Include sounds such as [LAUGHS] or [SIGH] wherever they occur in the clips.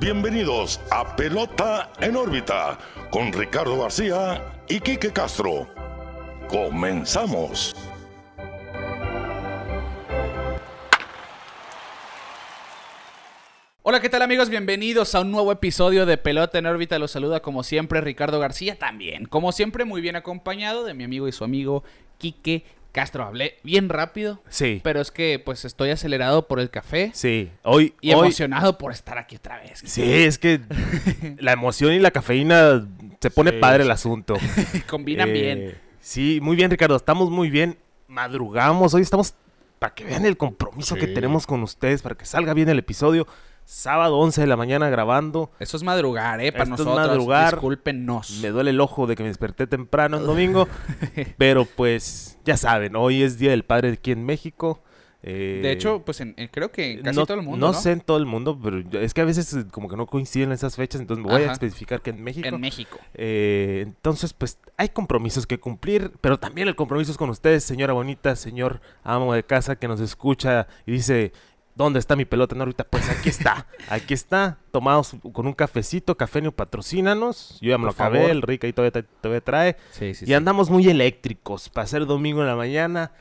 bienvenidos a Pelota en órbita con Ricardo García y Quique Castro. Comenzamos. Hola, ¿qué tal amigos? Bienvenidos a un nuevo episodio de Pelota en órbita. Los saluda como siempre Ricardo García también. Como siempre muy bien acompañado de mi amigo y su amigo Quique Castro. Hablé bien rápido. Sí. Pero es que pues estoy acelerado por el café. Sí, hoy. Y hoy- emocionado por estar aquí otra vez. Sí, es que [LAUGHS] la emoción y la cafeína se pone Sí, padre el asunto. [LAUGHS] Combinan Eh, bien. Sí, muy bien, Ricardo. Estamos muy bien. Madrugamos. Hoy estamos para que vean el compromiso que tenemos con ustedes, para que salga bien el episodio. Sábado 11 de la mañana grabando. Eso es madrugar, ¿eh? Para Esto es nosotros. madrugar. Discúlpenos. Me duele el ojo de que me desperté temprano el domingo. [LAUGHS] pero pues, ya saben, hoy es Día del Padre aquí en México. Eh, De hecho, pues en- en- creo que en casi no, todo el mundo, no ¿no? sé en todo el mundo, pero es que a veces eh, como que no coinciden esas fechas, entonces me voy Ajá. a especificar que en México. En México. Eh, entonces, pues hay compromisos que cumplir, pero también el compromiso es con ustedes, señora bonita, señor amo de casa que nos escucha y dice, ¿dónde está mi pelota en órbita? Pues aquí está, aquí está, tomados con un cafecito, Cafenio, patrocínanos, yo ya me Por lo acabé, favor. el Rica y todavía, todavía trae, Sí, sí, y andamos muy eléctricos para ser domingo en la mañana.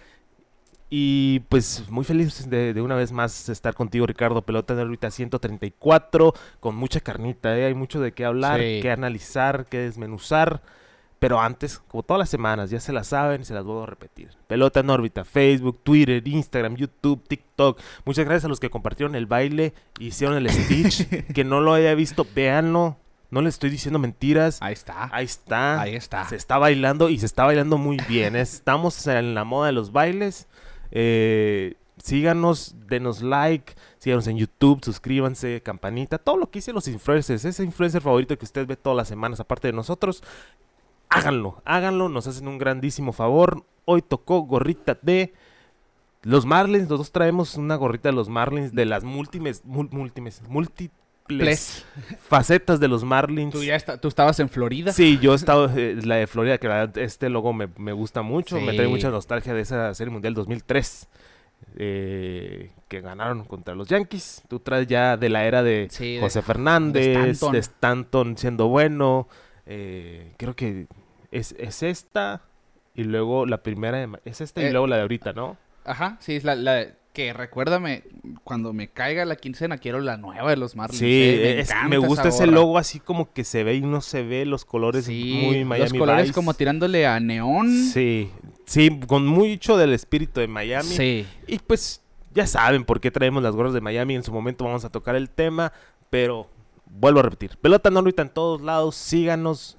Y pues muy feliz de, de una vez más estar contigo, Ricardo. Pelota de órbita 134, con mucha carnita, ¿eh? hay mucho de qué hablar, Sí. qué analizar, qué desmenuzar. Pero antes, como todas las semanas, ya se las saben, se las vuelvo a repetir. Pelota en órbita, Facebook, Twitter, Instagram, YouTube, TikTok. Muchas gracias a los que compartieron el baile, hicieron el speech. [LAUGHS] que no lo haya visto, véanlo. No les estoy diciendo mentiras. Ahí está. Ahí está. Ahí está. Se está bailando y se está bailando muy bien. Estamos en la moda de los bailes. Eh, síganos, denos like, síganos en YouTube, suscríbanse, campanita, todo lo que dicen los influencers. Ese influencer favorito que usted ve todas las semanas, aparte de nosotros, háganlo, háganlo, nos hacen un grandísimo favor. Hoy tocó gorrita de los Marlins. Nosotros traemos una gorrita de los Marlins de las múltiples, múltiples, múltiples Ples. facetas de los Marlins. Tú ya está- tú estabas en Florida. Sí, yo he estado, eh, la de Florida, que la verdad, este logo me, me gusta mucho, me trae mucha nostalgia de esa Serie Mundial 2003, eh, que ganaron contra los Yankees. Tú traes ya de la era de Sí, de- José Fernández, de Stanton. Stanton, siendo bueno. Eh, creo que es, es esta y luego la primera de... Es esta y Eh, luego la de ahorita, ¿no? Ajá, sí, es la, la que recuérdame, cuando me caiga la quincena quiero la nueva de los Marlins. Sí, eh, es- encanta me gusta ese logo así como que se ve y no se ve, los colores Sí, muy Miami los colores Vice. como tirándole a neón. Sí, sí, con mucho del espíritu de Miami. Sí. Y pues ya saben por qué traemos las gorras de Miami. En su momento vamos a tocar el tema, pero vuelvo a repetir. Pelota en órbita en todos lados. Síganos,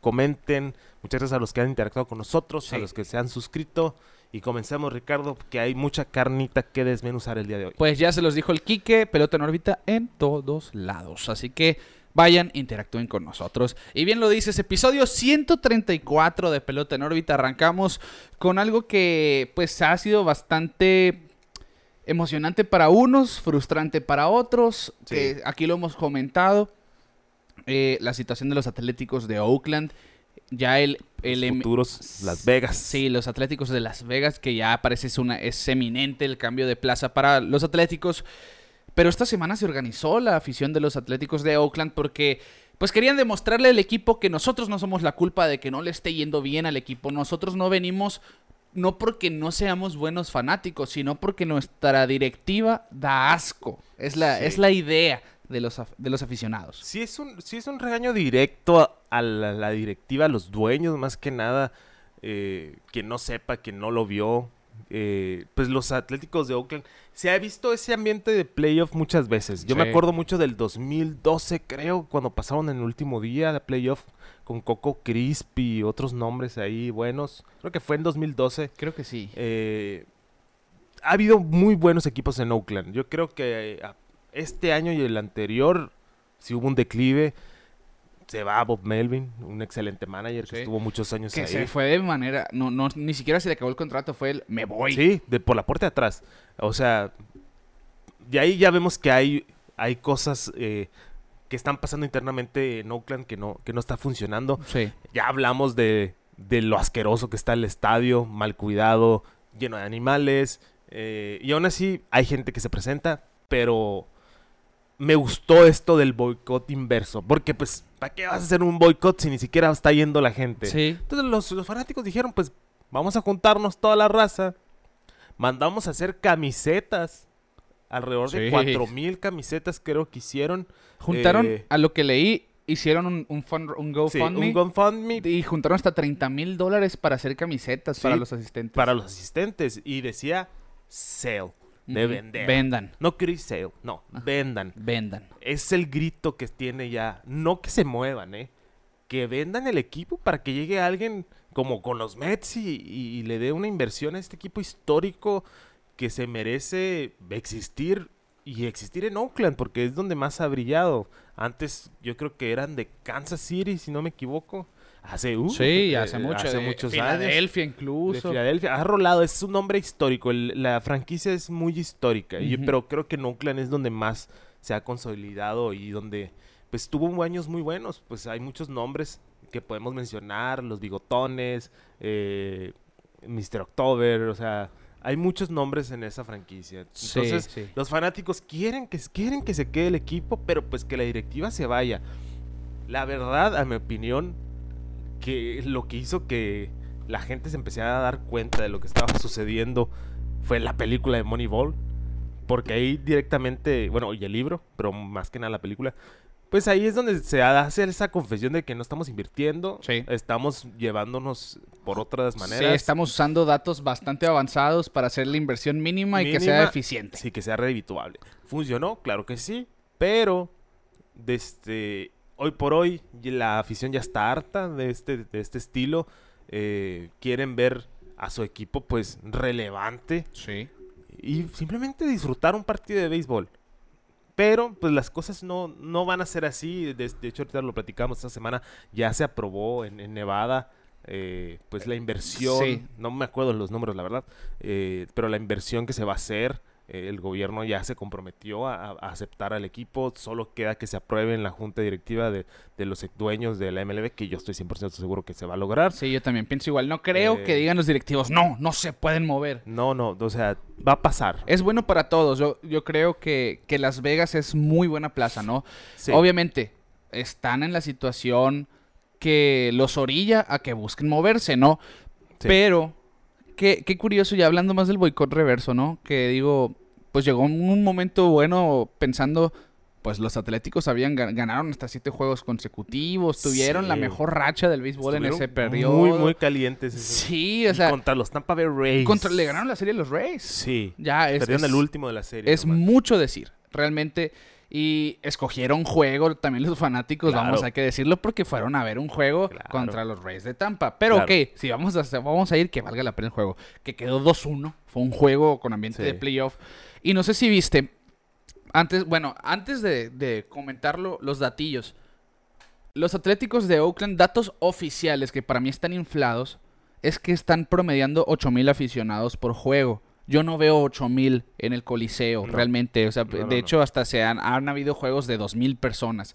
comenten. Muchas gracias a los que han interactuado con nosotros, a los que se han suscrito. Y comencemos, Ricardo, que hay mucha carnita que desmenuzar el día de hoy. Pues ya se los dijo el Quique, pelota en órbita en todos lados. Así que vayan, interactúen con nosotros. Y bien lo dices, episodio 134 de pelota en órbita. Arrancamos con algo que pues ha sido bastante emocionante para unos, frustrante para otros. Sí. aquí lo hemos comentado. Eh, la situación de los Atléticos de Oakland. Ya el... el Los em- futuros, Las Vegas. Sí, los Atléticos de Las Vegas, que ya parece es, una, es eminente el cambio de plaza para los Atléticos. Pero esta semana se organizó la afición de los Atléticos de Oakland porque pues querían demostrarle al equipo que nosotros no somos la culpa de que no le esté yendo bien al equipo. Nosotros no venimos no porque no seamos buenos fanáticos, sino porque nuestra directiva da asco. Es la, Sí. es la idea de los, de los aficionados. Sí es un, sí es un regaño directo a, a la, la directiva, a los dueños, más que nada, eh, que no sepa, que no lo vio. eh, pues los Atléticos de Oakland, se ha visto ese ambiente de playoff muchas veces. Yo me acuerdo mucho del 2012, creo, cuando pasaron en el último día de playoff con Coco Crisp y otros nombres ahí buenos. Creo que fue en 2012. Creo que sí. Eh, ha habido muy buenos equipos en Oakland. Yo creo que eh, este año y el anterior, si hubo un declive, se va Bob Melvin, un excelente manager que estuvo muchos años Que ahí. se fue de manera. No, no, ni siquiera se le acabó el contrato, fue el me voy. Sí, de, por la puerta de atrás. O sea, de ahí ya vemos que hay, hay cosas eh, que están pasando internamente en Oakland que no, que no está funcionando. Sí. Ya hablamos de, de lo asqueroso que está el estadio, mal cuidado, lleno de animales. eh, y aún así hay gente que se presenta, pero me gustó esto del boicot inverso. Porque, pues, ¿para qué vas a hacer un boicot si ni siquiera está yendo la gente? Sí. Entonces los, los fanáticos dijeron, pues, vamos a juntarnos toda la raza. Mandamos a hacer camisetas. Alrededor de Sí. 4000 camisetas creo que hicieron. Juntaron, Eh, a lo que leí, hicieron un, un, fund- un Sí, GoFundMe. un GoFundMe y juntaron hasta 30 mil dólares para hacer camisetas Sí, para los asistentes. para los asistentes. Y decía sale, de vender. Vendan. No quiero decir sale, no, vendan. Vendan. Es el grito que tiene ya. No que se muevan, ¿eh? Que vendan el equipo para que llegue alguien como con los Mets y, y- y le dé una inversión a este equipo histórico que se merece existir y existir en Oakland porque es donde más ha brillado. Antes yo creo que eran de Kansas City, si no me equivoco. Hace, uh, Sí, eh, hace mucho. hace de muchos años. Filadelfia De incluso. Filadelfia. Ha rolado, es un nombre histórico. el- la franquicia es muy histórica. y- pero creo que en Oakland es donde más se ha consolidado y donde pues tuvo años muy buenos. Pues hay muchos nombres que podemos mencionar. Los bigotones, eh, Mr. October, o sea, hay muchos nombres en esa franquicia. Sí, Entonces, sí. los fanáticos quieren que, quieren que se quede el equipo, pero pues que la directiva se vaya. La verdad, a mi opinión, que lo que hizo que la gente se empezara a dar cuenta de lo que estaba [LAUGHS] sucediendo fue la película de Moneyball. Porque ahí directamente, bueno, y el libro, pero más que nada la película, pues ahí es donde se hace esa confesión de que no estamos invirtiendo, Sí. estamos llevándonos por otras Sí, maneras. estamos usando datos bastante avanzados para hacer la inversión mínima, y que sea eficiente. Sí, que sea redituable. ¿Funcionó? Claro que sí, pero desde hoy por hoy la afición ya está harta de este, de este estilo. Eh, quieren ver a su equipo pues relevante Sí. y simplemente disfrutar un partido de béisbol. Pero pues las cosas no, no van a ser así. De, de hecho ahorita lo platicamos esta semana. Ya se aprobó en, en Nevada eh, pues la inversión. Sí. No me acuerdo los números la verdad. eh, pero la inversión que se va a hacer. Eh, el gobierno ya se comprometió a, a aceptar al equipo. Solo queda que se apruebe en la junta directiva de, de los dueños de la MLB. Que yo estoy 100% seguro que se va a lograr. Sí, yo también pienso igual. No creo Eh, que digan los directivos, no, no se pueden mover. No, no. O sea, va a pasar. Es bueno para todos. Yo, yo creo que, que Las Vegas es muy buena plaza, ¿no? Sí. Obviamente, están en la situación que los orilla a que busquen moverse, ¿no? Sí. Pero, qué, qué curioso, ya hablando más del boicot reverso, ¿no? Que digo, pues llegó un momento bueno pensando, pues los Atléticos habían gan- ganaron hasta siete juegos consecutivos, tuvieron la mejor racha del béisbol en ese periodo. Muy, muy calientes. esos- Sí, o Y sea, contra los Tampa Bay Rays. contra- le ganaron la serie a los Rays. Sí. Ya es, Perdieron es- el último de la serie. es nomás. mucho decir, realmente. Y escogieron juego también los fanáticos, Claro. vamos, hay que decirlo, porque fueron a ver un juego Claro. contra los Rays de Tampa. Pero Claro. ok, si vamos a, vamos a ir, que valga la pena el juego. Que quedó 2-1, fue un juego con ambiente Sí. de playoff. Y no sé si viste, antes, bueno, antes de, de comentarlo, los datillos. Los Atléticos de Oakland, datos oficiales que para mí están inflados, es que están promediando 8000 aficionados por juego. Yo no veo 8000 en el Coliseo, No. realmente. O sea, No, de no. hecho, hasta se han, han habido juegos de 2000 personas.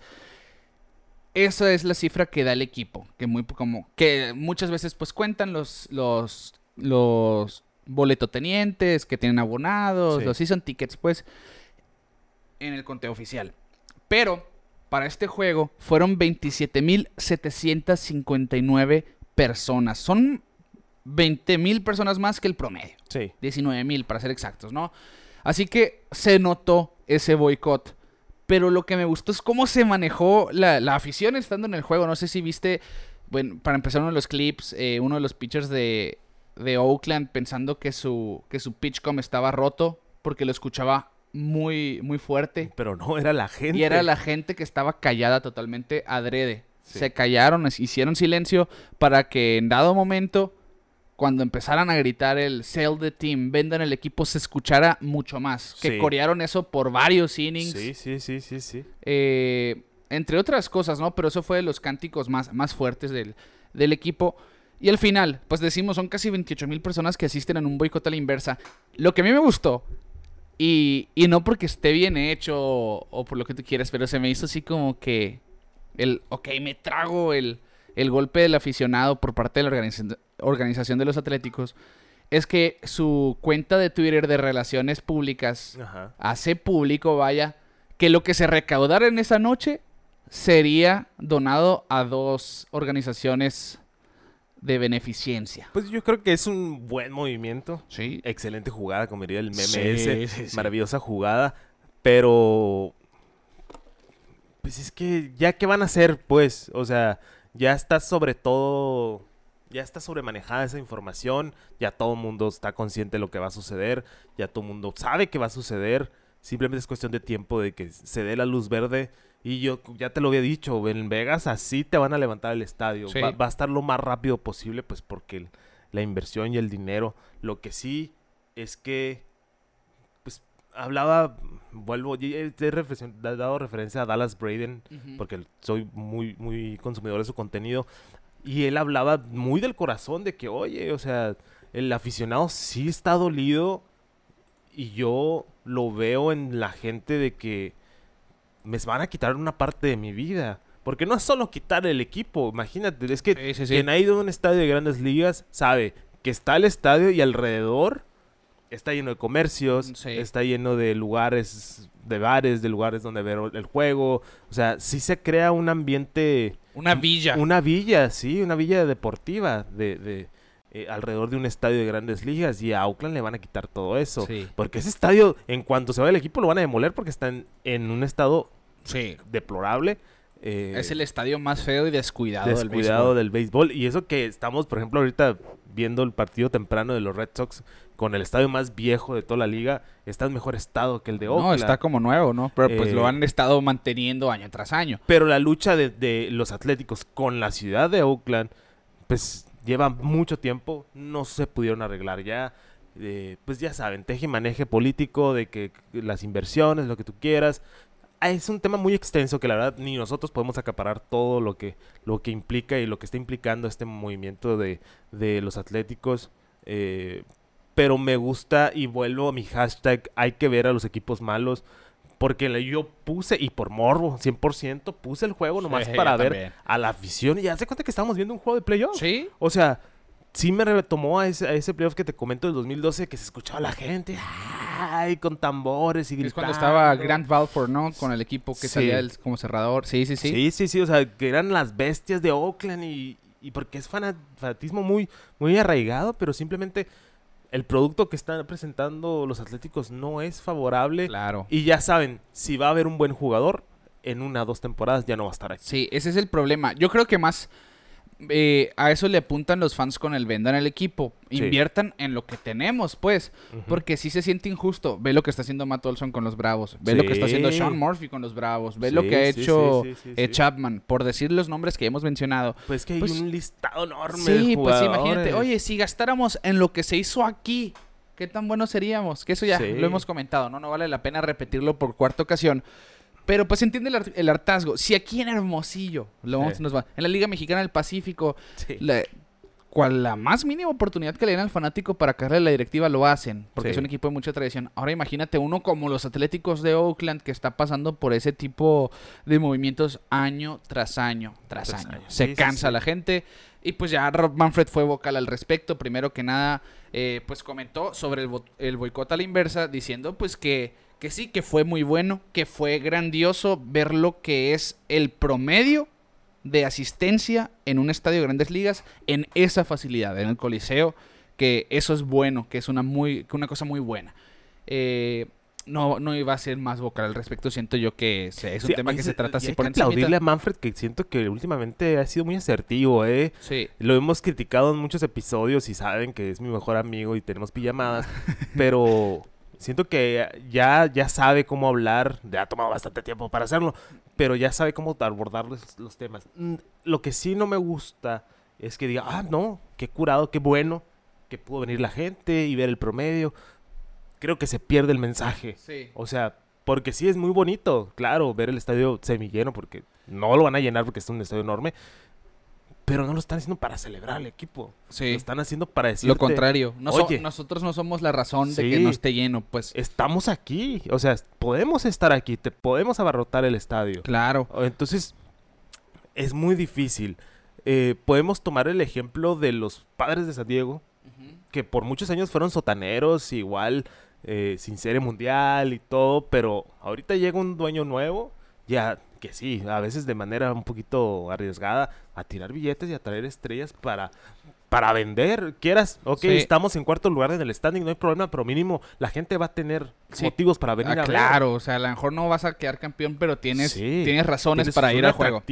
Esa es la cifra que da el equipo. Que muy como. Que muchas veces pues cuentan los. los. los boletotenientes que tienen abonados, Sí. los season tickets, pues. En el conteo oficial. Pero. Para este juego fueron 27.759 personas. Son 20.000 personas más que el promedio. Sí. 19.000 para ser exactos, ¿no? Así que se notó ese boicot. Pero lo que me gustó es cómo se manejó la, la afición estando en el juego. No sé si viste, bueno, para empezar uno de los clips, eh, uno de los pitchers de, de Oakland pensando que su, que su pitchcom estaba roto porque lo escuchaba muy, muy fuerte. Pero no, era la gente. Y era la gente que estaba callada totalmente adrede. Sí. Se callaron, hicieron silencio para que en dado momento, cuando empezaran a gritar el sell the team, vendan el equipo, se escuchara mucho más. Que Sí. corearon eso por varios innings. Sí, sí, sí, sí, sí. eh, entre otras cosas, ¿no? Pero eso fue de los cánticos más, más fuertes del, del equipo. Y al final, pues decimos, son casi 28 mil personas que asisten en un boicot a la inversa. Lo que a mí me gustó, y, y no porque esté bien hecho o, o por lo que tú quieras, pero se me hizo así como que el, ok, me trago el, el golpe del aficionado por parte de la organiza- organización de los Atléticos, es que su cuenta de Twitter de relaciones públicas Ajá. hace público, vaya, que lo que se recaudara en esa noche sería donado a dos organizaciones de beneficencia. Pues yo creo que es un buen movimiento. Sí. Excelente jugada, como diría el meme Sí, ese. sí, sí. Maravillosa jugada. Pero. Pues es que, ¿ya qué van a hacer? Pues, o sea, ya está sobre todo. Ya está sobremanejada esa información. Ya todo el mundo está consciente de lo que va a suceder. Ya todo el mundo sabe que va a suceder. Simplemente es cuestión de tiempo de que se dé la luz verde. Y yo ya te lo había dicho, en Vegas así te van a levantar el estadio. Sí. Va, va a estar lo más rápido posible, pues porque el- la inversión y el dinero. Lo que sí es que, pues, hablaba, vuelvo, he he dado referencia a Dallas Braden, porque soy muy, muy consumidor de su contenido. Y él hablaba muy del corazón de que, oye, o sea, el aficionado sí está dolido. Y yo lo veo en la gente de que me van a quitar una parte de mi vida. Porque no es solo quitar el equipo, imagínate, es que Sí, sí, sí. quien ha ido a un estadio de grandes ligas sabe que está el estadio y alrededor está lleno de comercios, está lleno de lugares, de bares, de lugares donde ver el juego. O sea, sí se crea un ambiente, Una villa. una villa, sí, una villa deportiva de, de, eh, alrededor de un estadio de grandes ligas y a Auckland le van a quitar todo eso. Sí. Porque ese estadio, en cuanto se va el equipo, lo van a demoler porque está en, en un estado Sí. deplorable. eh, Es el estadio más feo y descuidado, del descuidado béisbol. del béisbol. Y eso que estamos, por ejemplo, ahorita viendo el partido temprano de los Red Sox con el estadio más viejo de toda la liga, está en mejor estado que el de Oakland. No, está como nuevo, ¿no? Pero pues Eh, lo han estado manteniendo año tras año. Pero la lucha de, de los Atléticos con la ciudad de Oakland, pues lleva mucho tiempo, no se pudieron arreglar ya. Eh, pues ya saben, teje y maneje político de que las inversiones, lo que tú quieras. Ah, Es un tema muy extenso que la verdad ni nosotros podemos acaparar todo lo que, lo que implica y lo que está implicando este movimiento de, de los atléticos. Eh, pero me gusta y vuelvo a mi hashtag, hay que ver a los equipos malos. Porque yo puse, y por morbo, 100%, puse el juego nomás Sí, para ver también. a la afición. Y ya se cuenta que estábamos viendo un juego de playoff. Sí. O sea, sí me retomó a ese, a ese playoff que te comento del 2012, que se escuchaba la gente, ay, con tambores y Es gritando. cuando estaba Grant Balfour, ¿no? Con el equipo que Sí. salía el- como cerrador. Sí, sí, sí. Sí, sí, sí, o sea, que eran las bestias de Oakland y, y porque es fana- fanatismo muy, muy arraigado, pero simplemente el producto que están presentando los Atléticos no es favorable. Claro. Y ya saben, si va a haber un buen jugador, en una o dos temporadas ya no va a estar aquí. Sí, ese es el problema. Yo creo que más eh, a eso le apuntan los fans con el vendan el equipo. Sí. Inviertan en lo que tenemos, pues. Porque sí se siente injusto. Ve lo que está haciendo Matt Olson con los Bravos. Ve lo que está haciendo. Sean Murphy con los Bravos. Ve lo que ha hecho eh. Chapman. Por decir los nombres que hemos mencionado. Pues que hay Pues- un listado enorme de Sí, pues imagínate. Oye, si gastáramos en lo que se hizo aquí, ¿qué tan buenos seríamos? Que eso ya lo hemos comentado, ¿no? No vale la pena repetirlo por cuarta ocasión. Pero pues entiende el, har- el hartazgo. Si aquí en Hermosillo, lo vamos- Sí. nos va, en la Liga Mexicana del Pacífico, Sí. la, cual la más mínima oportunidad que le den al fanático para caerle a la directiva lo hacen, porque Sí. es un equipo de mucha tradición. Ahora imagínate uno como los Atléticos de Oakland que está pasando por ese tipo de movimientos año tras año tras, Tras año. año. Se Sí, cansa sí. la gente y pues ya Rob Manfred fue vocal al respecto. Primero que nada, eh, pues comentó sobre el, el boicot a la inversa, diciendo pues que, que sí, que fue muy bueno, que fue grandioso ver lo que es el promedio de asistencia en un estadio de grandes ligas en esa facilidad, en el Coliseo, que eso es bueno, que es una, muy, que una cosa muy buena. Eh, no, no iba a ser más vocal al respecto, siento yo que es, un Sí, tema que se trata así hay por que aplaudirle a Manfred que siento que últimamente ha sido muy asertivo, ¿eh? Sí, Lo hemos criticado en muchos episodios y saben que es mi mejor amigo y tenemos pijamadas, [LAUGHS] pero siento que ya, ya sabe cómo hablar, ya ha tomado bastante tiempo para hacerlo, pero ya sabe cómo abordar los, los temas. Mm, Lo que sí no me gusta es que diga, ah, no, qué curado, qué bueno, que pudo venir la gente y ver el promedio. Creo que se pierde el mensaje. sí. O sea, porque sí es muy bonito, claro, ver el estadio semilleno, porque no lo van a llenar porque es un estadio enorme. Pero no lo están haciendo para celebrar al equipo. Sí. Lo están haciendo para decir. Lo contrario. No so- "Oye". nosotros no somos la razón de que no esté lleno, pues. Estamos aquí. O sea, podemos estar aquí. Te podemos abarrotar el estadio. Claro. Entonces, es muy difícil. Eh, podemos tomar el ejemplo de los padres de San Diego, que por muchos años fueron sotaneros, igual eh, sin serie mundial y todo, pero ahorita llega un dueño nuevo, ya que sí, a veces de manera un poquito arriesgada, a tirar billetes y a traer estrellas para para vender, quieras, ok, Sí. estamos en cuarto lugar en el standing, no hay problema, pero mínimo la gente va a tener Sí. motivos para venir Ah, a ver. claro, o sea, a lo mejor no vas a quedar campeón, pero tienes, Sí. tienes razones Tienes para ir al juego.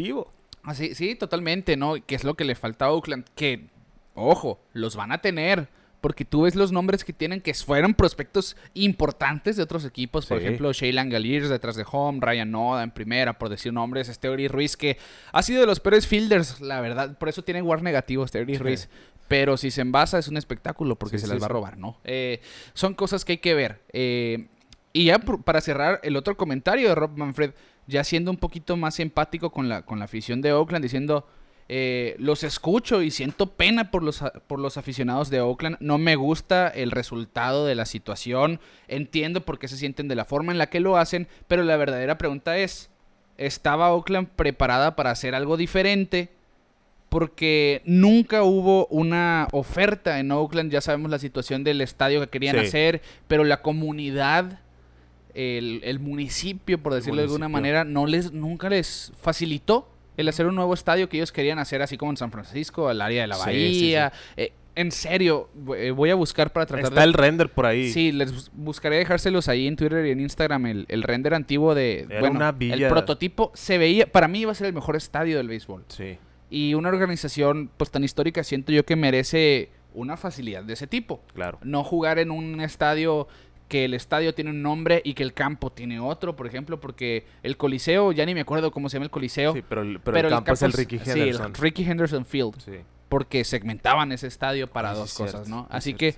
Así, sí, totalmente, ¿no? Que es lo que le falta a Oakland. Que, ojo, los van a tener. Porque tú ves los nombres que tienen que fueron prospectos importantes de otros equipos. Por Sí. ejemplo, Shaylan Galiers detrás de home, Ryan Noda en primera, por decir nombres. Steuri Ruiz, que ha sido de los peores fielders, la verdad. Por eso tiene war negativo Steuri Sí. Ruiz. Pero si se envasa es un espectáculo porque Sí, se las va a robar, ¿no? Eh, son cosas que hay que ver. Eh, y ya por- para cerrar el otro comentario de Rob Manfred, ya siendo un poquito más empático con la, con la afición de Oakland, diciendo, eh, los escucho y siento pena por los, por los aficionados de Oakland, no me gusta el resultado de la situación, entiendo por qué se sienten de la forma en la que lo hacen, pero la verdadera pregunta es, ¿estaba Oakland preparada para hacer algo diferente? Porque nunca hubo una oferta en Oakland, ya sabemos la situación del estadio que querían Sí. hacer, pero la comunidad, el, el municipio, por decirlo de alguna manera, no les, nunca les facilitó el hacer un nuevo estadio que ellos querían hacer, así como en San Francisco, al área de la Sí, sí, bahía. Eh, en serio, eh, voy a buscar para tratar Está de... el render por ahí. Sí, les bus- buscaré dejárselos ahí en Twitter y en Instagram, el, el render antiguo de... Era bueno, una el prototipo se veía, para mí iba a ser el mejor estadio del béisbol. Sí. Y una organización pues tan histórica siento yo que merece una facilidad de ese tipo. Claro. No jugar en un estadio que el estadio tiene un nombre y que el campo tiene otro, por ejemplo, porque el Coliseo, ya ni me acuerdo cómo se llama el Coliseo. Sí, pero, el, pero el campo es el Ricky sí, Henderson. el Ricky Henderson Field, Sí. porque segmentaban ese estadio para sí, dos cosas, ¿no? Así que,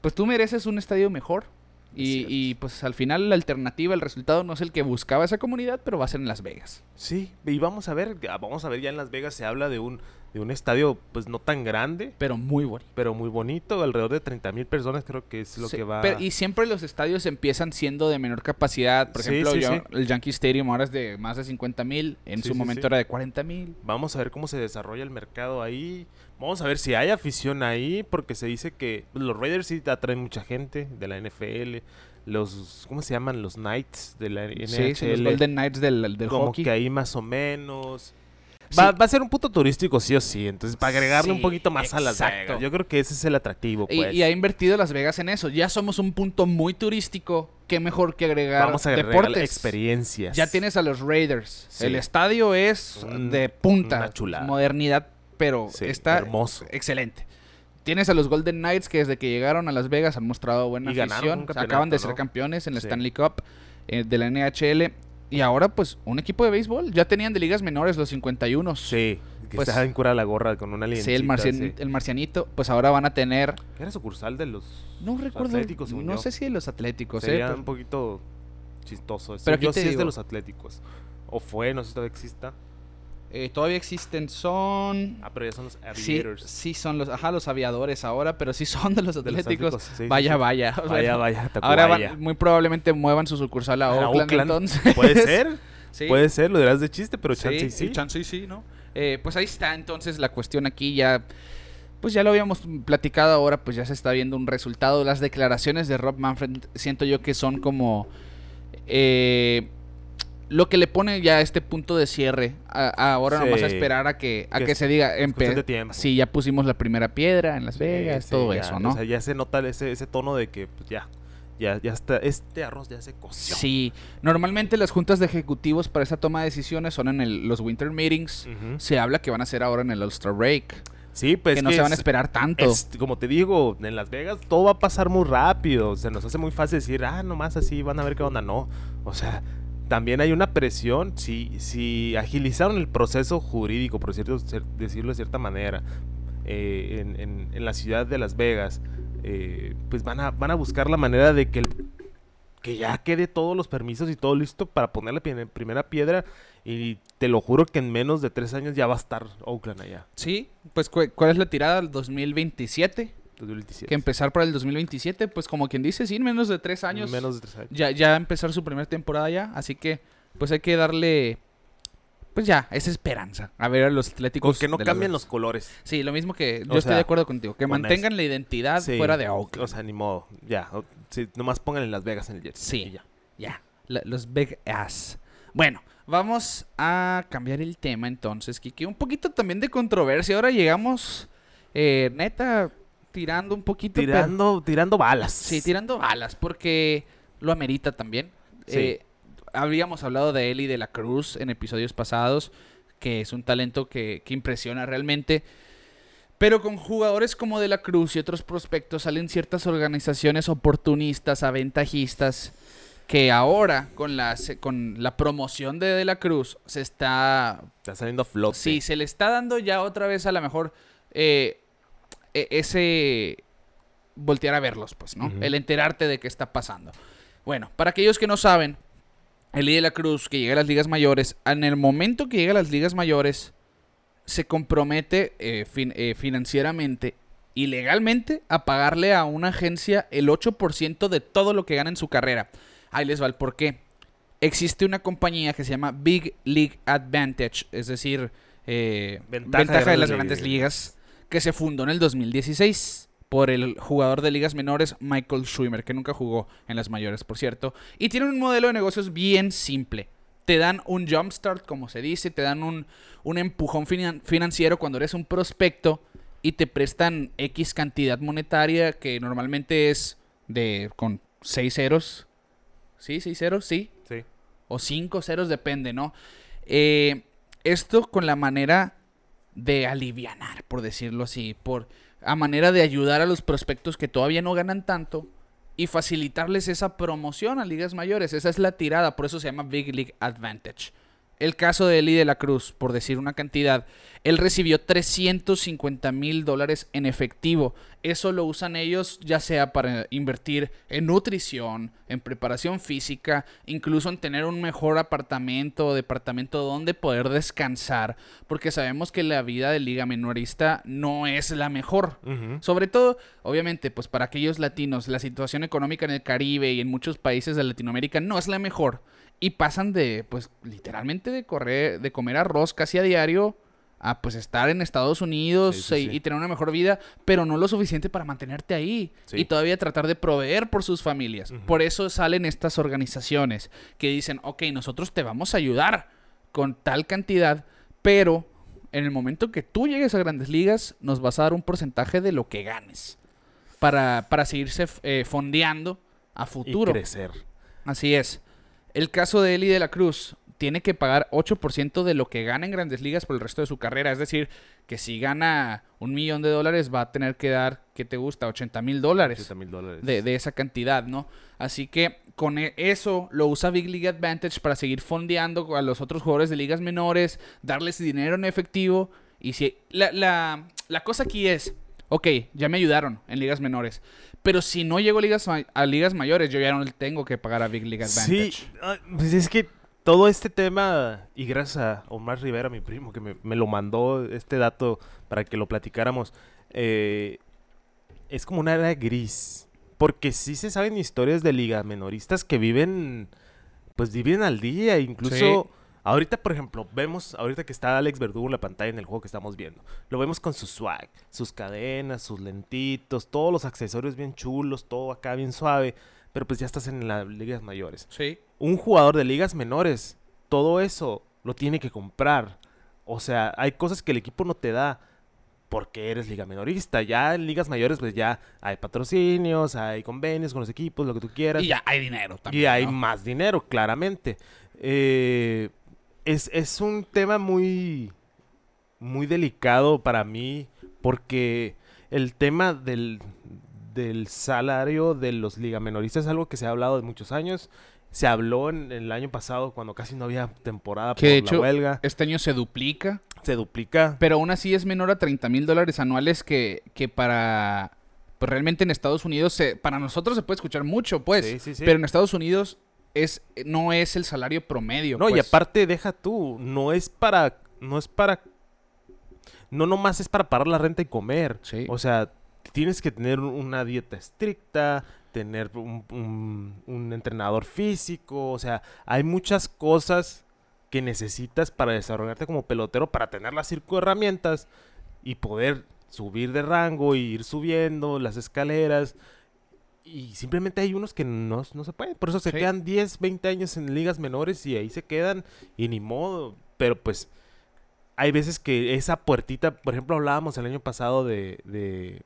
pues tú mereces un estadio mejor. Y, y, pues al final la alternativa, el resultado no es el que buscaba esa comunidad, pero va a ser en Las Vegas. Sí, y vamos a ver, vamos a ver, ya en Las Vegas se habla de un, de un estadio pues no tan grande, Pero muy bonito. pero muy bonito, alrededor de 30 mil personas creo que es lo Sí, que va... pero- y siempre los estadios empiezan siendo de menor capacidad. Por Sí, ejemplo, sí, yo- el Yankee Stadium ahora es de más de 50 mil. En su momento era de 40 mil. Vamos a ver cómo se desarrolla el mercado ahí. Vamos a ver si hay afición ahí, porque se dice que los Raiders sí atraen mucha gente de la NFL. Los, ¿cómo se llaman? Los Knights de la NHL. Sí, sí, los Golden Knights del, del como hockey. que ahí más o menos. Sí. Va, va a ser un punto turístico, sí o sí. Entonces, para agregarle un poquito más a Las exacto. Vegas. Yo creo que ese es el atractivo, Y, pues. y ha invertido Las Vegas en eso. Ya somos un punto muy turístico. Qué mejor que agregar Vamos a agregar deportes. experiencias. Ya tienes a los Raiders. Sí. El estadio es Un- de punta. una chulada. Modernidad, pero está hermoso. excelente. Tienes a los Golden Knights que desde que llegaron a Las Vegas han mostrado buena Y afición. Acaban de ser campeones en la. Stanley Cup eh, de la NHL. Y ahora, pues, un equipo de béisbol. Ya tenían de ligas menores los 51. Sí, que Pues- estaba en cura la gorra con una Sí, liencita. el, marcian- el marcianito. Pues ahora van a tener. Era sucursal de los No recuerdo. Atléticos, no yo. sé si de los Atléticos. eh, Sería pero- un poquito chistoso. Pero aquí yo te sí es digo- de los Atléticos. O fue, no sé si todavía exista. Eh, todavía existen. Son. Ah, pero ya son los Sí, Aviators. sí son los, ajá, los aviadores ahora, pero sí son de los atléticos. Sí, sí, vaya, sí. vaya. Vaya, vaya, Ahora van- muy probablemente muevan su sucursal a A Oakland, entonces. Puede ser, [LAUGHS] Sí. puede ser, lo dirás de chiste, pero Sí, chance sí. chance sí, ¿no? Eh, pues ahí está entonces la cuestión aquí ya... Pues ya lo habíamos platicado ahora, pues ya se está viendo un resultado. Las declaraciones de Rob Manfred siento yo que son como... eh, lo que le pone ya este punto de cierre. A- a ahora nomás a esperar a que, a Que que se diga... empe-. Sí, ya pusimos la primera piedra en Las Vegas, Sí, todo ya, eso, ¿no? O sea, ya se nota ese, ese tono de que pues, ya, ya, ya está, este arroz ya se coció. Sí, normalmente las juntas de ejecutivos para esa toma de decisiones son en el- los winter meetings. Se habla que van a ser ahora en el All-Star Break. Sí, pues que no se van a es- esperar tanto. es- como te digo, en Las Vegas todo va a pasar muy rápido. Se nos hace muy fácil decir, ah, nomás así van a ver qué onda. No. O sea, también hay una presión. Si, si agilizaron el proceso jurídico, por cierto, decirlo de cierta manera, eh, en, en- la ciudad de Las Vegas, eh, pues van a, van a buscar la manera de que, el- que ya quede todos los permisos y todo listo para poner la primera piedra. Y te lo juro que en menos de tres años ya va a estar Oakland allá. Sí, pues cu- ¿cuál es la tirada del 2027? 2027. Que empezar para el 2027, pues como quien dice, sí, en menos de tres años. Menos de tres años. Ya, ya empezar su primera temporada ya, así que pues hay que darle pues ya, es esperanza. A ver a los Atléticos. Con que no cambien Vegas. los colores. Sí, lo mismo que yo O estoy sea, de acuerdo contigo. Que mantengan eso. la identidad Sí, fuera de Oakland. O sea, ni modo. Ya. o- sí, nomás pongan en Las Vegas en el jersey. Sí. ya. Ya, la- los Big Ass. Bueno, vamos a cambiar el tema entonces, Kiki. Un poquito también de controversia. Ahora llegamos, eh, neta, tirando un poquito. pero- Tirando, tirando balas. sí, tirando balas, porque lo amerita también. Sí. Eh, habíamos hablado de Eli de la Cruz en episodios pasados, que es un talento que, que impresiona realmente. Pero con jugadores como De la Cruz y otros prospectos salen ciertas organizaciones oportunistas, aventajistas, que ahora con la, con la promoción de De la Cruz se está... Está saliendo flote. Sí, se le está dando ya otra vez a lo mejor eh, ese voltear a verlos, pues, ¿no? El enterarte de qué está pasando. Bueno, para aquellos que no saben, el de la Cruz que llega a las ligas mayores, en el momento que llega a las ligas mayores, se compromete eh, fin- eh, financieramente y legalmente a pagarle a una agencia el 8% de todo lo que gana en su carrera. Ahí les va el por qué. Existe una compañía que se llama Big League Advantage, es decir, eh, Ventaja ventaja, de de las grandes ligas. Que se fundó en el 2016 por el jugador de ligas menores Michael Schwimmer, que nunca jugó en las mayores, por cierto. Y tiene un modelo de negocios bien simple. Te dan un jumpstart, como se dice, te dan un, un empujón finan- financiero cuando eres un prospecto y te prestan X cantidad monetaria que normalmente es de con 6 ceros. ¿Sí? ¿6 ceros? Sí Sí. o cinco ceros, depende, ¿no? Eh, esto con la manera de alivianar, por decirlo así, por a manera de ayudar a los prospectos que todavía no ganan tanto y facilitarles esa promoción a ligas mayores. Esa es la tirada, por eso se llama Big League Advantage. El caso de Eli de la Cruz, por decir una cantidad, él recibió 350 mil dólares en efectivo. Eso lo usan ellos ya sea para invertir en nutrición, en preparación física, incluso en tener un mejor apartamento o departamento donde poder descansar, porque sabemos que la vida de liga menorista no es la mejor. Sobre todo, obviamente, pues para aquellos latinos, la situación económica en el Caribe y en muchos países de Latinoamérica no es la mejor. Y pasan de, pues, literalmente de correr, de comer arroz casi a diario a pues estar en Estados Unidos Sí, sí, y, sí. tener una mejor vida, pero no lo suficiente para mantenerte ahí. Y todavía tratar de proveer por sus familias. Por eso salen estas organizaciones que dicen, ok, nosotros te vamos a ayudar con tal cantidad, pero en el momento que tú llegues a grandes ligas, nos vas a dar un porcentaje de lo que ganes para, para seguirse eh, fondeando a Y futuro. crecer. Así es. El caso de Eli de la Cruz tiene que pagar 8% de lo que gana en grandes ligas por el resto de su carrera. Es decir, que si gana un millón de dólares va a tener que dar, ¿qué te gusta? 80 mil dólares 80 mil dólares. de, de esa cantidad, ¿no? Así que con e- eso lo usa Big League Advantage para seguir fondeando a los otros jugadores de ligas menores, darles dinero en efectivo. Y si la, la, la cosa aquí es, ok, ya me ayudaron en ligas menores, pero si no llego a ligas, a ligas mayores, yo ya no le tengo que pagar a Big League Advantage. Sí, ah, pues es que todo este tema, y gracias a Omar Rivera, mi primo, que me, me lo mandó este dato para que lo platicáramos, eh, es como una era gris. Porque sí se saben historias de liga menoristas que viven, pues viven al día, incluso... Sí. Ahorita, por ejemplo, vemos, ahorita que está Alex Verdugo en la pantalla en el juego que estamos viendo, lo vemos con su swag, sus cadenas, sus lentitos, todos los accesorios bien chulos, todo acá bien suave, pero pues ya estás en las ligas mayores Sí. un jugador de ligas menores, todo eso lo tiene que comprar. O sea, hay cosas que el equipo no te da porque eres liga menorista. Ya en ligas mayores, pues ya hay patrocinios, hay convenios con los equipos, lo que tú quieras. Y ya hay dinero también. Y hay ¿no? más dinero, claramente. Eh, es, es un tema muy, muy delicado para mí porque el tema del, del salario de los ligamenoristas es algo que se ha hablado de muchos años. Se habló en, el año pasado cuando casi no había temporada Que por de la hecho- huelga. Este año se duplica, Se duplica. pero aún así es menor a 30 mil dólares anuales que, que para... Pues realmente en Estados Unidos, se- para nosotros se puede escuchar mucho, pues. Sí, sí, sí. Pero en Estados Unidos es, no es el salario promedio. No, y pues. aparte, deja tú, no es para, no es para, no nomás es para pagar la renta y comer. Sí. O sea, tienes que tener un- una dieta estricta, tener un, un- un entrenador físico, o sea, hay muchas cosas que necesitas para desarrollarte como pelotero, para tener las cinco herramientas y poder subir de rango y ir subiendo las escaleras. Y simplemente hay unos que no, no se pueden. Por eso se Sí. quedan 10, 20 años en ligas menores y ahí se quedan y ni modo. Pero pues hay veces que esa puertita, por ejemplo, hablábamos el año pasado de, de-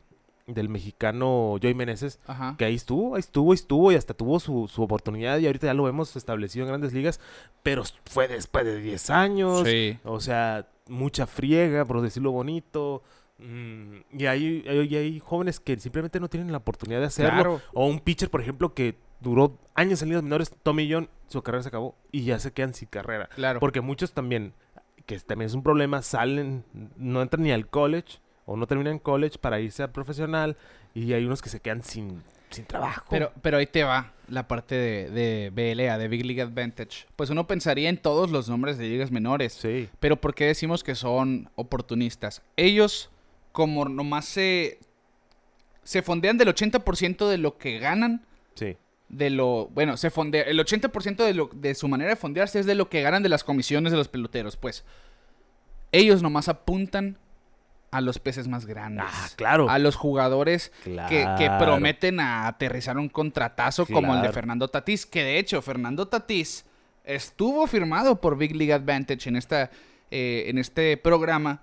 del mexicano Joey Meneses, Ajá. que ahí estuvo, ahí estuvo, ahí estuvo y hasta tuvo su, su oportunidad y ahorita ya lo hemos establecido en grandes ligas, pero fue después de 10 años, Sí. o sea, mucha friega, por decirlo bonito. Mm, y hay, hay, jóvenes que simplemente no tienen la oportunidad de hacerlo. Claro. O un pitcher, por ejemplo, que duró años en ligas menores, Tommy John, su carrera se acabó y ya se quedan sin carrera. Claro. Porque muchos también, que también es un problema, salen, no entran ni al college o no terminan college para irse a profesional y hay unos que se quedan sin, sin trabajo. Pero, pero ahí te va la parte de, de BLA, de Big League Advantage. Pues uno pensaría en todos los nombres de ligas menores. sí, Pero ¿por qué decimos que son oportunistas? Ellos, como nomás se, se fondean del 80% de lo que ganan, sí, de lo... Bueno, se fondea... El 80% de, lo, de su manera de fondearse es de lo que ganan de las comisiones de los peloteros. Pues ellos nomás apuntan a los peces más grandes. Ah, claro. A los jugadores que, que prometen a aterrizar un contratazo como el de. Fernando Tatís. Que de hecho, Fernando Tatís estuvo firmado por Big League Advantage en, esta, eh, en este programa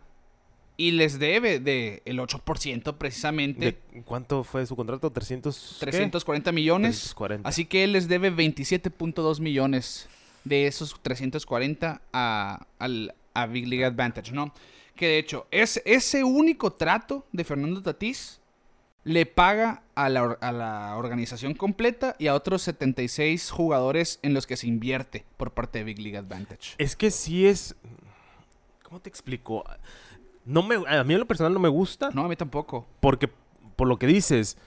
y les debe de el 8% precisamente. ¿De ¿Cuánto fue su contrato? 300. qué? 340 millones. 340. Así que él les debe 27.2 millones de esos 340 a, al- a Big League Advantage, ¿no? Que de hecho, es, ese único trato de Fernando Tatís le paga a la, a la organización completa y a otros 76 jugadores en los que se invierte por parte de Big League Advantage. Es que sí es. ¿Cómo te explico? No me, a mí en lo personal no me gusta. No, a mí tampoco. Porque, por lo que dices,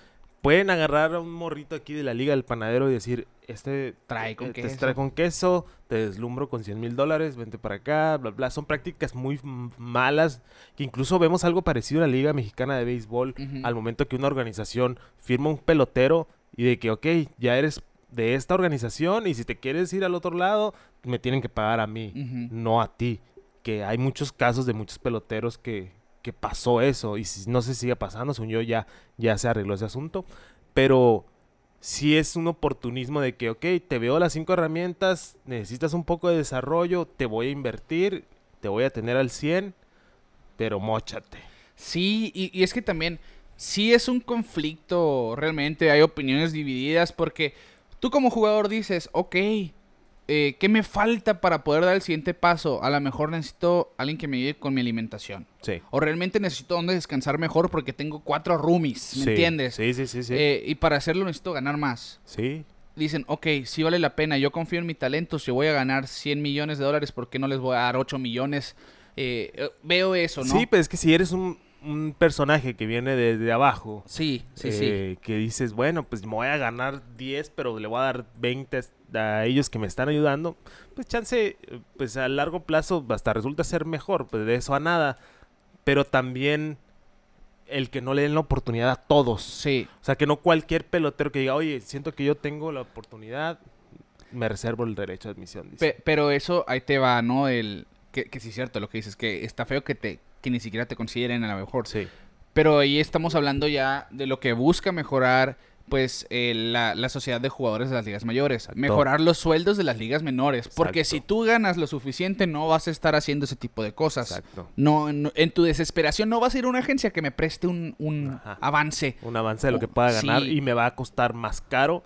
pueden agarrar a un morrito aquí de la Liga del Panadero y decir: Este Trae con queso. trae con queso, te deslumbro con 100 mil dólares, vente para acá, bla, bla. Son prácticas muy malas. Que incluso vemos algo parecido en la Liga Mexicana de Béisbol al momento que una organización firma un pelotero y de que, ok, ya eres de esta organización y si te quieres ir al otro lado, me tienen que pagar a mí, no a ti. Que hay muchos casos de muchos peloteros que, que pasó eso y si, no se sigue pasando, según yo ya, ya se arregló ese asunto. Pero sí es un oportunismo de que, ok, te veo las cinco herramientas, necesitas un poco de desarrollo, te voy a invertir, te voy a tener al 100, pero mochate. Sí, y, y es que también, sí es un conflicto, realmente hay opiniones divididas porque tú como jugador dices, ok, eh, ¿qué me falta para poder dar el siguiente paso? A lo mejor necesito alguien que me ayude con mi alimentación. Sí. O realmente necesito donde descansar mejor porque tengo cuatro roomies, ¿me Sí, entiendes? Sí, sí, sí, sí. Eh, y para hacerlo necesito ganar más. sí. Dicen, ok, sí vale la pena, yo confío en mi talento, si voy a ganar 100 millones de dólares, ¿por qué no les voy a dar 8 millones? Eh, eh, veo eso, ¿no? Sí, pues es que si eres un, un personaje que viene desde abajo, Sí, sí, sí. eh, que dices, bueno, pues me voy a ganar 10, pero le voy a dar 20 a ellos que me están ayudando, pues chance, pues a largo plazo hasta resulta ser mejor, pues de eso a nada. Pero también el que no le den la oportunidad a todos. Sí, O sea, que no cualquier pelotero que diga, oye, siento que yo tengo la oportunidad, me reservo el derecho de admisión. dice. Pe- pero eso ahí te va, ¿no? El que, que sí es cierto lo que dices, que está feo que te que ni siquiera te consideren a lo mejor. Sí. Pero ahí estamos hablando ya de lo que busca mejorar pues eh, la, la sociedad de jugadores de las ligas mayores. Mejorar los sueldos de las ligas menores. Porque si tú ganas lo suficiente no vas a estar haciendo ese tipo de cosas. Exacto. No, no- en tu desesperación no vas a ir a una agencia que me preste un, un avance. Un avance de lo que pueda ganar sí. y me va a costar más caro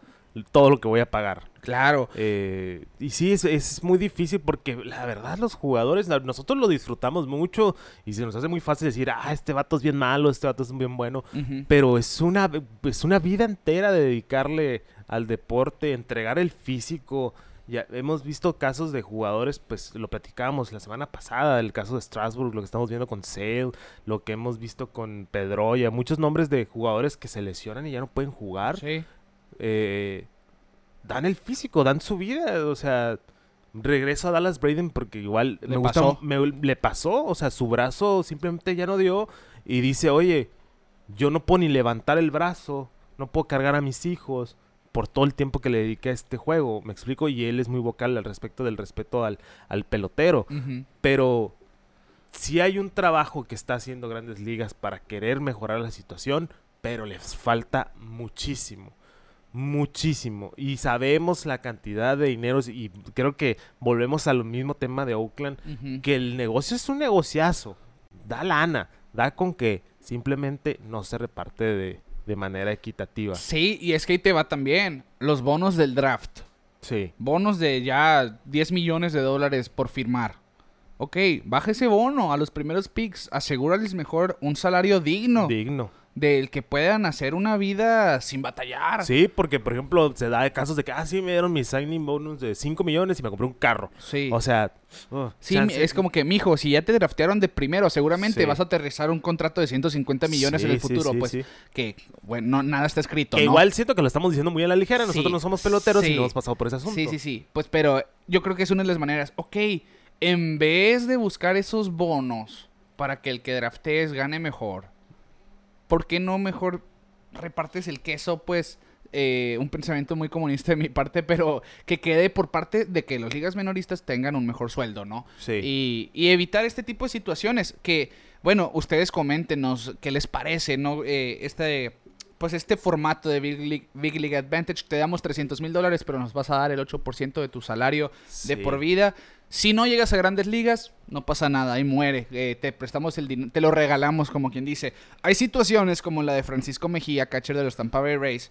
todo lo que voy a pagar. Claro. Eh, y sí, es, es muy difícil porque la verdad los jugadores, nosotros lo disfrutamos mucho y se nos hace muy fácil decir, ah, este vato es bien malo, este vato es bien bueno. Pero es una, es una vida entera de dedicarle al deporte, entregar el físico. Ya hemos visto casos de jugadores, pues lo platicábamos la semana pasada, el caso de Strasbourg, lo que estamos viendo con Sale, lo que hemos visto con Pedroya, muchos nombres de jugadores que se lesionan y ya no pueden jugar Sí. Eh, dan el físico, dan su vida, o sea, regreso a Dallas Braden porque igual Le me gusta, pasó. me- le pasó, o sea, su brazo simplemente ya no dio y dice, oye, yo no puedo ni levantar el brazo, no puedo cargar a mis hijos, por todo el tiempo que le dediqué a este juego, me explico, y él es muy vocal al respecto del respeto al, al pelotero, pero sí hay un trabajo que está haciendo Grandes Ligas para querer mejorar la situación, pero les falta muchísimo. Muchísimo. Y sabemos la cantidad de dineros y creo que volvemos al mismo tema de Oakland, que el negocio es un negociazo. Da lana, da con que simplemente no se reparte de, de manera equitativa. Sí, y es que ahí te va también. Los bonos del draft. Sí. Bonos de ya 10 millones de dólares por firmar. Ok, baja ese bono a los primeros picks. Asegúrales mejor un salario digno. Digno. Del que puedan hacer una vida sin batallar. Sí, porque por ejemplo se da casos de que, ah, sí, me dieron mi signing bonus de 5 millones y me compré un carro. Sí. O sea, uh, Sí, chance- es como que, mijo, si ya te draftearon de primero, seguramente Sí. vas a aterrizar un contrato de 150 millones en el futuro. sí, pues sí. que, bueno, no- nada está escrito, Que ¿no? igual siento que lo estamos diciendo muy a la ligera. Nosotros no somos peloteros y no hemos pasado por ese asunto. Sí, sí, sí. Pues, pero yo creo que es una de las maneras. Ok, en vez de buscar esos bonos para que el que draftees gane mejor, ¿por qué no mejor repartes el queso? Pues, eh, un pensamiento muy comunista de mi parte, [LAUGHS] pero que quede por parte de que las ligas menoristas tengan un mejor sueldo, ¿no? Sí. Y, y evitar este tipo de situaciones que, bueno, ustedes coméntenos qué les parece, ¿no? Eh, este, pues este formato de Big League, Big League Advantage, te damos 300 mil dólares, pero nos vas a dar el 8% de tu salario de por vida. Si no llegas a grandes ligas, no pasa nada, ahí muere. Eh, te prestamos el dinero, te lo regalamos, como quien dice. Hay situaciones como la de Francisco Mejía, catcher de los Tampa Bay Rays,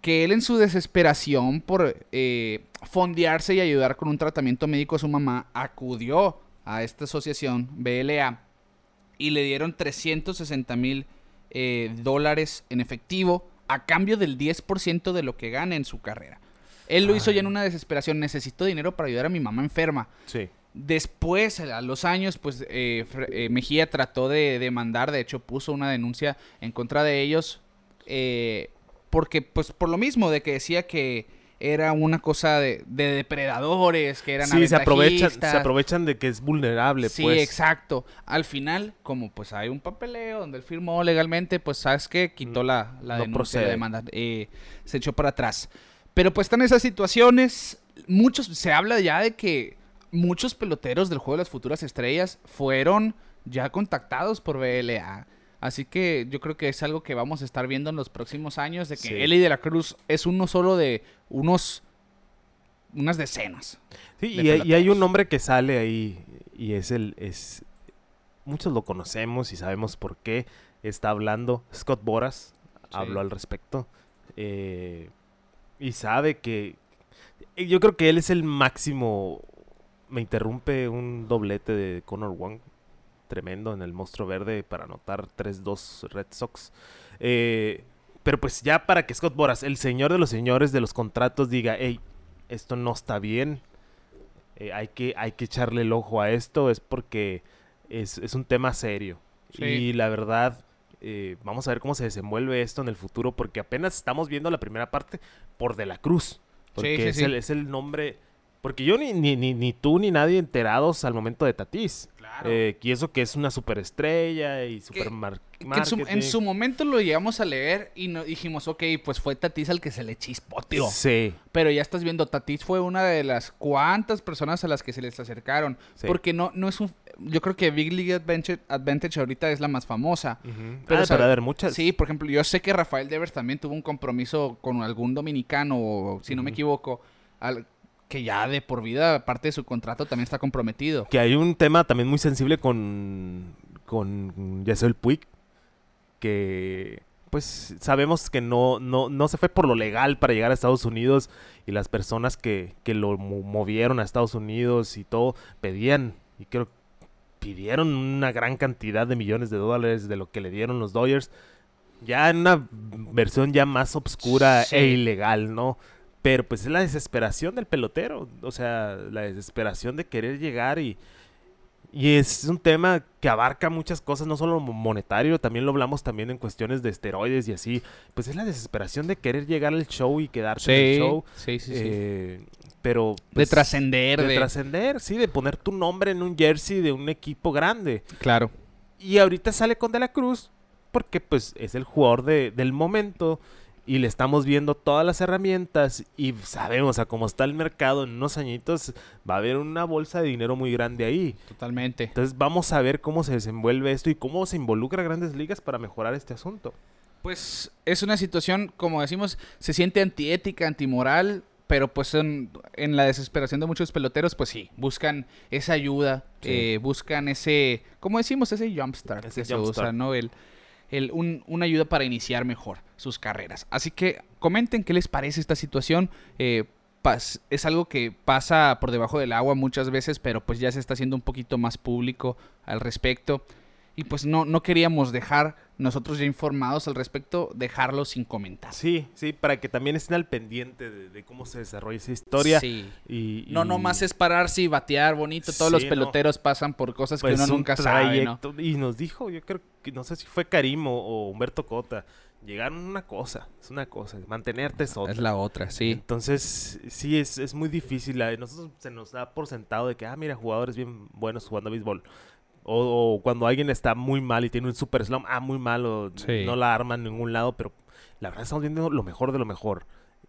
que él en su desesperación por eh, fondearse y ayudar con un tratamiento médico a su mamá, acudió a esta asociación BLA y le dieron 360 mil eh, dólares en efectivo a cambio del 10% de lo que gana en su carrera. Él lo hizo ya en una desesperación, necesito dinero para ayudar a mi mamá enferma. Sí. Después, a los años, pues eh, eh, Mejía trató de demandar, de hecho puso una denuncia en contra de ellos, eh, porque pues por lo mismo de que decía que era una cosa de, de depredadores, que eran Sí, se aprovechan, se aprovechan de que es vulnerable, Sí, pues. exacto. Al final, como pues hay un papeleo donde él firmó legalmente, pues sabes que quitó la, la No denuncia de demanda, eh, se echó para atrás. Pero pues están esas situaciones, muchos, se habla ya de que muchos peloteros del juego de las futuras estrellas fueron ya contactados por BLA. Así que yo creo que es algo que vamos a estar viendo en los próximos años, de que Sí. Eli de la Cruz es uno solo de unos unas decenas. Sí, de y, hay- y hay peloteros. un nombre que sale ahí y es el es muchos lo conocemos y sabemos por qué está hablando Scott Boras habló al respecto eh, y sabe que yo creo que él es el máximo me interrumpe un doblete de Connor Wong tremendo en el monstruo verde para anotar 3-2 Red Sox Eh, pero pues ya para que Scott Boras el señor de los señores de los contratos diga hey esto no está bien eh, hay, que, hay que echarle el ojo a esto, es porque es, es un tema serio. Sí. Y la verdad, eh, vamos a ver cómo se desenvuelve esto en el futuro, porque apenas estamos viendo la primera parte por De la Cruz. Porque sí, es. El, es el nombre... Porque yo ni, ni, ni, ni tú ni nadie enterados al momento de Tatis. Claro. Eh, y eso que es una superestrella y super mar- Que en, su, en marketing. su momento lo llegamos a leer y dijimos, ok, pues fue Tatis al que se le chispoteó. Sí, Pero ya estás viendo, Tatis fue una de las cuantas personas a las que se les acercaron. Sí. Porque no, no es un... Yo creo que Big League Advantage, Advantage ahorita es la más famosa. Pero, Ah, o sea, pero a ver, muchas. Sí, por ejemplo, yo sé que Rafael Devers también tuvo un compromiso con algún dominicano, o si no me equivoco, al, que ya de por vida, parte de su contrato, también está comprometido. Que hay un tema también muy sensible con, con Yasel Puig, que pues sabemos que no, no, no se fue por lo legal para llegar a Estados Unidos y las personas que, que lo mo- movieron a Estados Unidos y todo pedían, y creo pidieron una gran cantidad de millones de dólares de lo que le dieron los Dodgers, ya en una versión ya más obscura Sí. e ilegal, ¿no? Pero pues es la desesperación del pelotero, o sea, la desesperación de querer llegar y, y es un tema que abarca muchas cosas, no solo mo- monetario, también lo hablamos también en cuestiones de esteroides y así. Pues es la desesperación de querer llegar al show y quedarse en el show. sí, sí, sí. eh, pero de pues, trascender, de de... trascender, sí, de poner tu nombre en un jersey de un equipo grande. Claro. Y ahorita sale con De la Cruz porque pues es el jugador de- del momento y le estamos viendo todas las herramientas y sabemos a cómo está el mercado en unos añitos va a haber una bolsa de dinero muy grande ahí. Totalmente. Entonces vamos a ver cómo se desenvuelve esto y cómo se involucra grandes ligas para mejorar este asunto. Pues es una situación, como decimos, se siente antiética, antimoral, pero pues en, en la desesperación de muchos peloteros, pues sí, buscan esa ayuda, Sí. eh, buscan ese, como decimos, ese jumpstart Ese que se jumpstart. usa, ¿no? El, una ayuda para iniciar mejor sus carreras. Así que comenten qué les parece esta situación. eh, es algo que pasa por debajo del agua muchas veces, pero pues ya se está haciendo un poquito más público al respecto. Y pues no, no queríamos dejar, nosotros ya informados al respecto, dejarlo sin comentar. Sí, sí, para que también estén al pendiente de, de cómo se desarrolla esa historia. Sí. Y, No, y- nomás es pararse y batear bonito. Todos los no. peloteros pasan por cosas pues, que uno un nunca sabe, ¿no? trayecto. Y nos dijo, yo creo que no sé si fue Karim o, o Humberto Cota, llegaron una cosa, es una cosa, mantenerte es otra. Es la otra, sí. Entonces, sí, es, es muy difícil. Nosotros se nos da por sentado de que, ah, mira, jugadores bien buenos jugando a béisbol. O, o cuando alguien está muy mal y tiene un super slam, ah, muy malo, Sí. no la arma en ningún lado, pero la verdad estamos viendo lo mejor de lo mejor.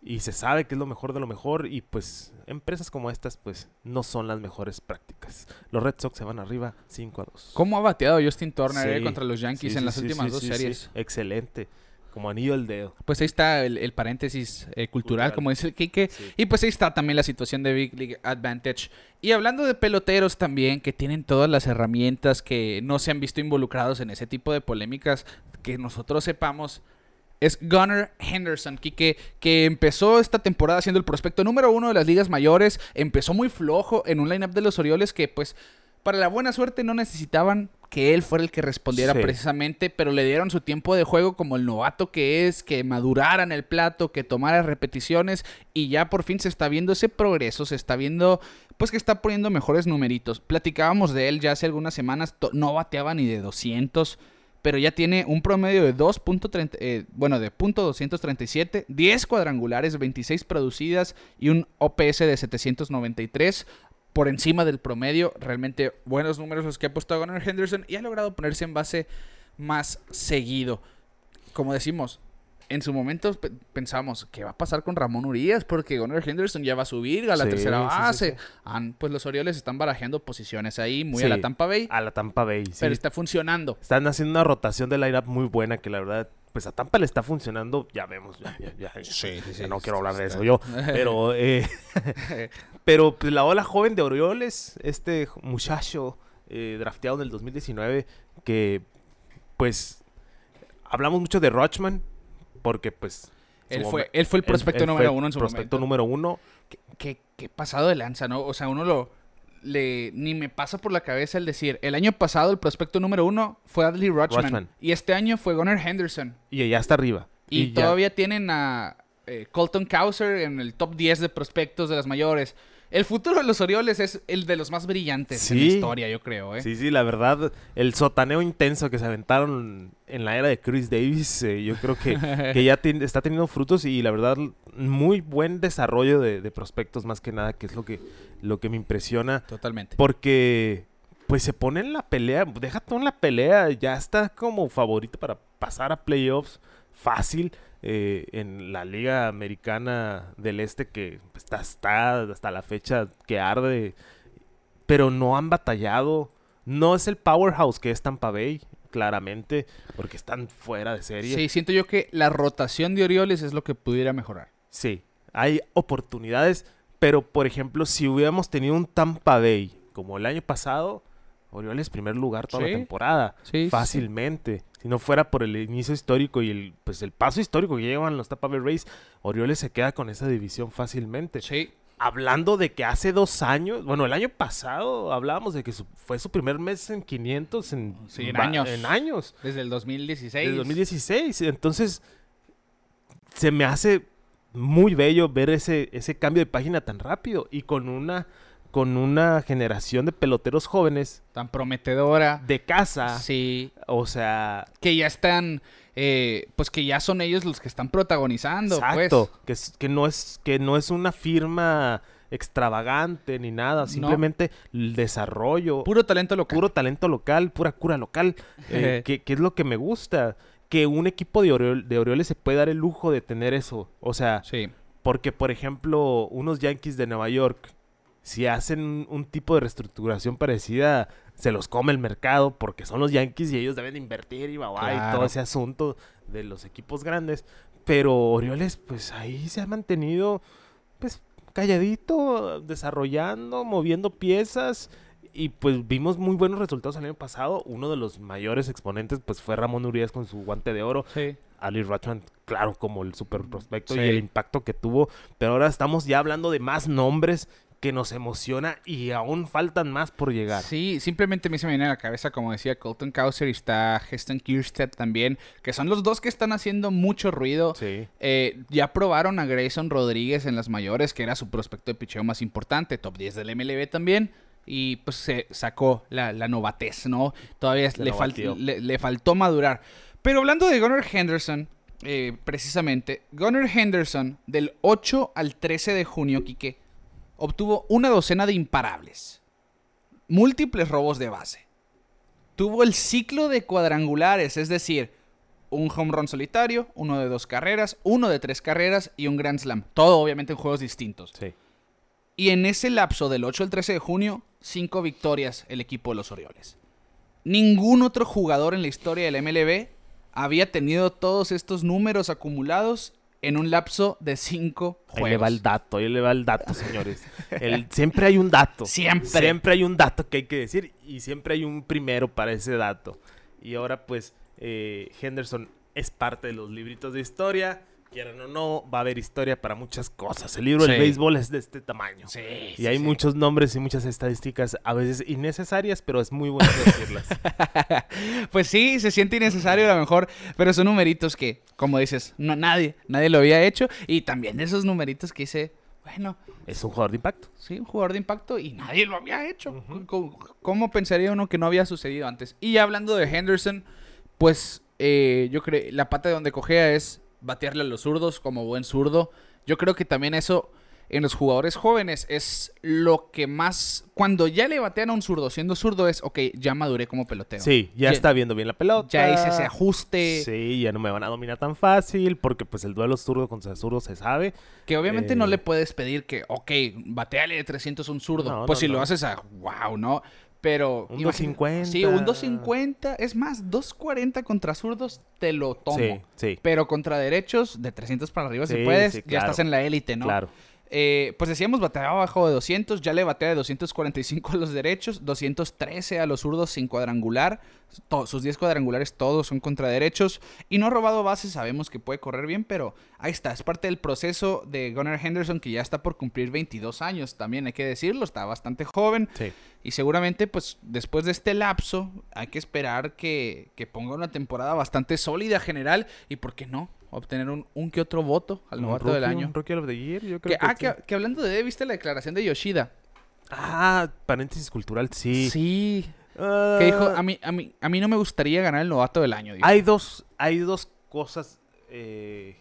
Y se sabe que es lo mejor de lo mejor y pues empresas como estas pues no son las mejores prácticas. Los Red Sox se van arriba 5 a 2. ¿Cómo ha bateado Justin Turner eh, contra los Yankees Sí, en las últimas dos series? Excelente. Como anillo al dedo. Pues ahí está el, el paréntesis eh, cultural, Cultural. como dice el Kike. Sí. Y pues ahí está también la situación de Big League Advantage. Y hablando de peloteros también, que tienen todas las herramientas que no se han visto involucrados en ese tipo de polémicas, que nosotros sepamos, es Gunnar Henderson, Kike, que empezó esta temporada siendo el prospecto número uno de las ligas mayores. Empezó muy flojo en un lineup de los Orioles que pues... Para la buena suerte no necesitaban que él fuera el que respondiera Sí. precisamente, pero le dieron su tiempo de juego como el novato que es, que madurara en el plato, que tomara repeticiones y ya por fin se está viendo ese progreso, se está viendo pues que está poniendo mejores numeritos. Platicábamos de él ya hace algunas semanas, no bateaba ni de 200, pero ya tiene un promedio de 2.30, eh, bueno, de punto .237, 10 cuadrangulares, 26 producidas y un OPS de 793 por encima del promedio. Realmente buenos números los que ha puesto Gunnar Henderson y ha logrado ponerse en base más seguido. Como decimos, en su momento pe- pensamos, ¿qué va a pasar con Ramón Urias? Porque Gunnar Henderson ya va a subir a la Sí, tercera sí, base. sí. Pues los Orioles están barajeando posiciones ahí, muy a la Tampa Bay, A la Tampa Bay. sí. pero está funcionando. Están haciendo una rotación de lineup muy buena que la verdad, pues a Tampa le está funcionando, ya vemos, ya, ya, ya, ya no quiero hablar de eso yo, pero, eh, [LAUGHS] pero pues, la ola joven de Orioles, este muchacho eh, drafteado en el 2019, que pues hablamos mucho de Rochman, porque pues... Él fue, él fue el prospecto él número uno en su prospecto momento. número uno, ¿Qué, qué, qué pasado de lanza, ¿no? O sea, uno lo... Le, ni me pasa por la cabeza el decir, el año pasado el prospecto número uno fue Adley Rutschman, Rutschman. y este año fue Gunnar Henderson. y ya está arriba. Y, todavía tienen a eh, Colton Cowser en el top 10 de prospectos de las mayores. El futuro de los Orioles es el de los más brillantes en la historia, yo creo, ¿eh? Sí, sí, la verdad, el sotaneo intenso que se aventaron en la era de Chris Davis, eh, yo creo que, [LAUGHS] que ya está teniendo frutos y la verdad, muy buen desarrollo de, de prospectos más que nada, que es lo que, lo que me impresiona, Totalmente. porque pues se pone en la pelea, deja todo en la pelea, ya está como favorito para pasar a playoffs fácil. eh, en la liga americana del este que pues, está, está hasta la fecha que arde pero no han batallado. No es el powerhouse que es Tampa Bay, claramente, porque están fuera de serie. Sí, siento yo que la rotación de Orioles es lo que pudiera mejorar. Sí, hay oportunidades, pero por ejemplo, si hubiéramos tenido un Tampa Bay como el año pasado, Orioles primer lugar toda Sí. la temporada, Sí, sí. Si no fuera por el inicio histórico y el pues el paso histórico que llevan los Tampa Bay Rays, Orioles se queda con esa división fácilmente. Sí. hablando de que hace dos años, bueno, el año pasado hablábamos de que su- fue su primer mes en 500 en, Sí, en va- años. En años, Desde el 2016. desde 2016. Entonces, se me hace muy bello ver ese, ese cambio de página tan rápido y con una, con una generación de peloteros jóvenes Tan prometedora. de casa. Sí. O sea, Que ya están. eh, pues que ya son ellos los que están protagonizando. exacto, Pues. que, es- que, no es, que no es una firma extravagante ni nada, simplemente el desarrollo. Puro talento local. puro talento local, pura cura local, [LAUGHS] eh, que, que es lo que me gusta. que un equipo de, Oriol- de Orioles se puede dar el lujo de tener eso. O sea, Sí. porque, por ejemplo, unos Yankees de Nueva York, si hacen un, tipo de reestructuración parecida, se los come el mercado porque son los Yankees y ellos deben de invertir y va, va, y Claro. todo ese asunto de los equipos grandes. Pero Orioles, pues ahí se ha mantenido, pues calladito, desarrollando, moviendo piezas. Y pues vimos muy buenos resultados el año pasado. Uno de los mayores exponentes pues fue Ramón Urias con su guante de oro. Sí. Ali Rutschman, claro, como el super prospecto Sí. y el impacto que tuvo. Pero ahora estamos ya hablando de más nombres que nos emociona y aún faltan más por llegar. Sí, simplemente mí se me viene a la cabeza, como decía Colton Cowser y está Heston Kierstead también, que son los dos que están haciendo mucho ruido. Sí. Eh, ya probaron a Grayson Rodríguez en las mayores, que era su prospecto de picheo más importante, top 10 del MLB también. Y pues se sacó la, la novatez, ¿no? Todavía fal- le- le faltó madurar. Pero hablando de Gunnar Henderson, eh, precisamente, Gunnar Henderson del 8 al 13 de junio, Quique, obtuvo una docena de imparables, múltiples robos de base. Tuvo el ciclo de cuadrangulares, es decir, un home run solitario, uno de dos carreras, uno de tres carreras y un Grand Slam. Todo obviamente en juegos distintos. Sí. Y en ese lapso del 8 al 13 de junio, cinco victorias el equipo de los Orioles. Ningún otro jugador en la historia del MLB había tenido todos estos números acumulados en un lapso de cinco Ahí le va juegos. el dato, ahí le va el dato, señores. El- siempre hay un dato. Siempre. Siempre hay un dato que hay que decir y siempre hay un primero para ese dato. Y ahora pues eh, Henderson es parte de los libritos de historia. Quieran o no, va a haber historia para muchas cosas. El libro del Sí. béisbol es de este tamaño. Sí, Y sí, hay muchos nombres y muchas estadísticas a veces innecesarias, pero es muy bueno decirlas. [LAUGHS] Pues sí, se siente innecesario a lo mejor, pero son numeritos que, como dices, no nadie, nadie lo había hecho. Y también esos numeritos que dice, bueno, es un jugador de impacto. sí, un jugador de impacto y nadie lo había hecho. ¿Cómo, cómo pensaría uno que no había sucedido antes? Y hablando de Henderson, pues eh, yo creo, la pata de donde cogea es batearle a los zurdos como buen zurdo. Yo creo que también eso en los jugadores jóvenes es lo que más, cuando ya le batean a un zurdo siendo zurdo es, ok, ya maduré como pelotero. Sí, ya, está viendo bien la pelota. Ya hice ese ajuste. Sí, ya no me van a dominar tan fácil porque pues el duelo zurdo contra zurdo se sabe. Que obviamente no Eh. le puedes pedir que, ok, bateale de 300 a un zurdo. No, pues no, si lo haces a, wow, ¿no? Pero... Un imagina- 250. Sí, un 250. Es más, 240 contra zurdos te lo tomo. Sí, sí, Pero contra derechos, de 300 para arriba, si Sí, puedes, sí, ya claro. estás en la élite, ¿no? claro. Eh, pues decíamos, bateaba abajo de 200, ya le batea de 245 a los derechos, 213 a los zurdos sin cuadrangular. To- sus 10 cuadrangulares todos son contra derechos. Y no ha robado bases, sabemos que puede correr bien, pero ahí está, es parte del proceso de Gunnar Henderson que ya está por cumplir 22 años, también hay que decirlo, está bastante joven. Sí. Y seguramente, pues, después de este lapso, hay que esperar que, que ponga una temporada bastante sólida general. Y, ¿por qué no? Obtener un, un que otro voto al novato del año. un Rookie of the Year, yo creo que, ah, que, que hablando de, ¿viste la declaración de Yoshida? Ah, paréntesis cultural, sí. Sí. Ah, Que dijo, a mí, a, mí, a mí no me gustaría ganar el novato del año. dijo. hay dos, hay dos cosas. eh,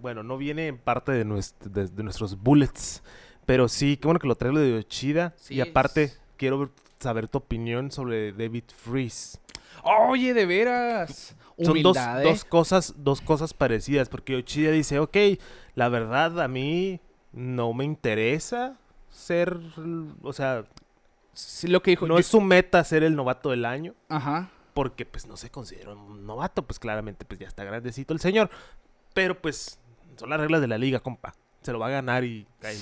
bueno, no viene en parte de, nuest- de- de nuestros bullets, pero sí, qué bueno que lo traigo de Yoshida. Sí, y aparte, es- quiero saber tu opinión sobre David Freeze. Oye, de veras. Son dos, ¿eh? dos cosas, dos cosas parecidas, porque Yoshida dice, ok, la verdad a mí no me interesa ser, o sea, Sí, lo que dijo. no yo- es su meta ser el novato del año, Ajá. porque pues no se considera un novato, pues claramente pues ya está grandecito el señor, pero pues son las reglas de la liga, compa. Se lo va a ganar y ay,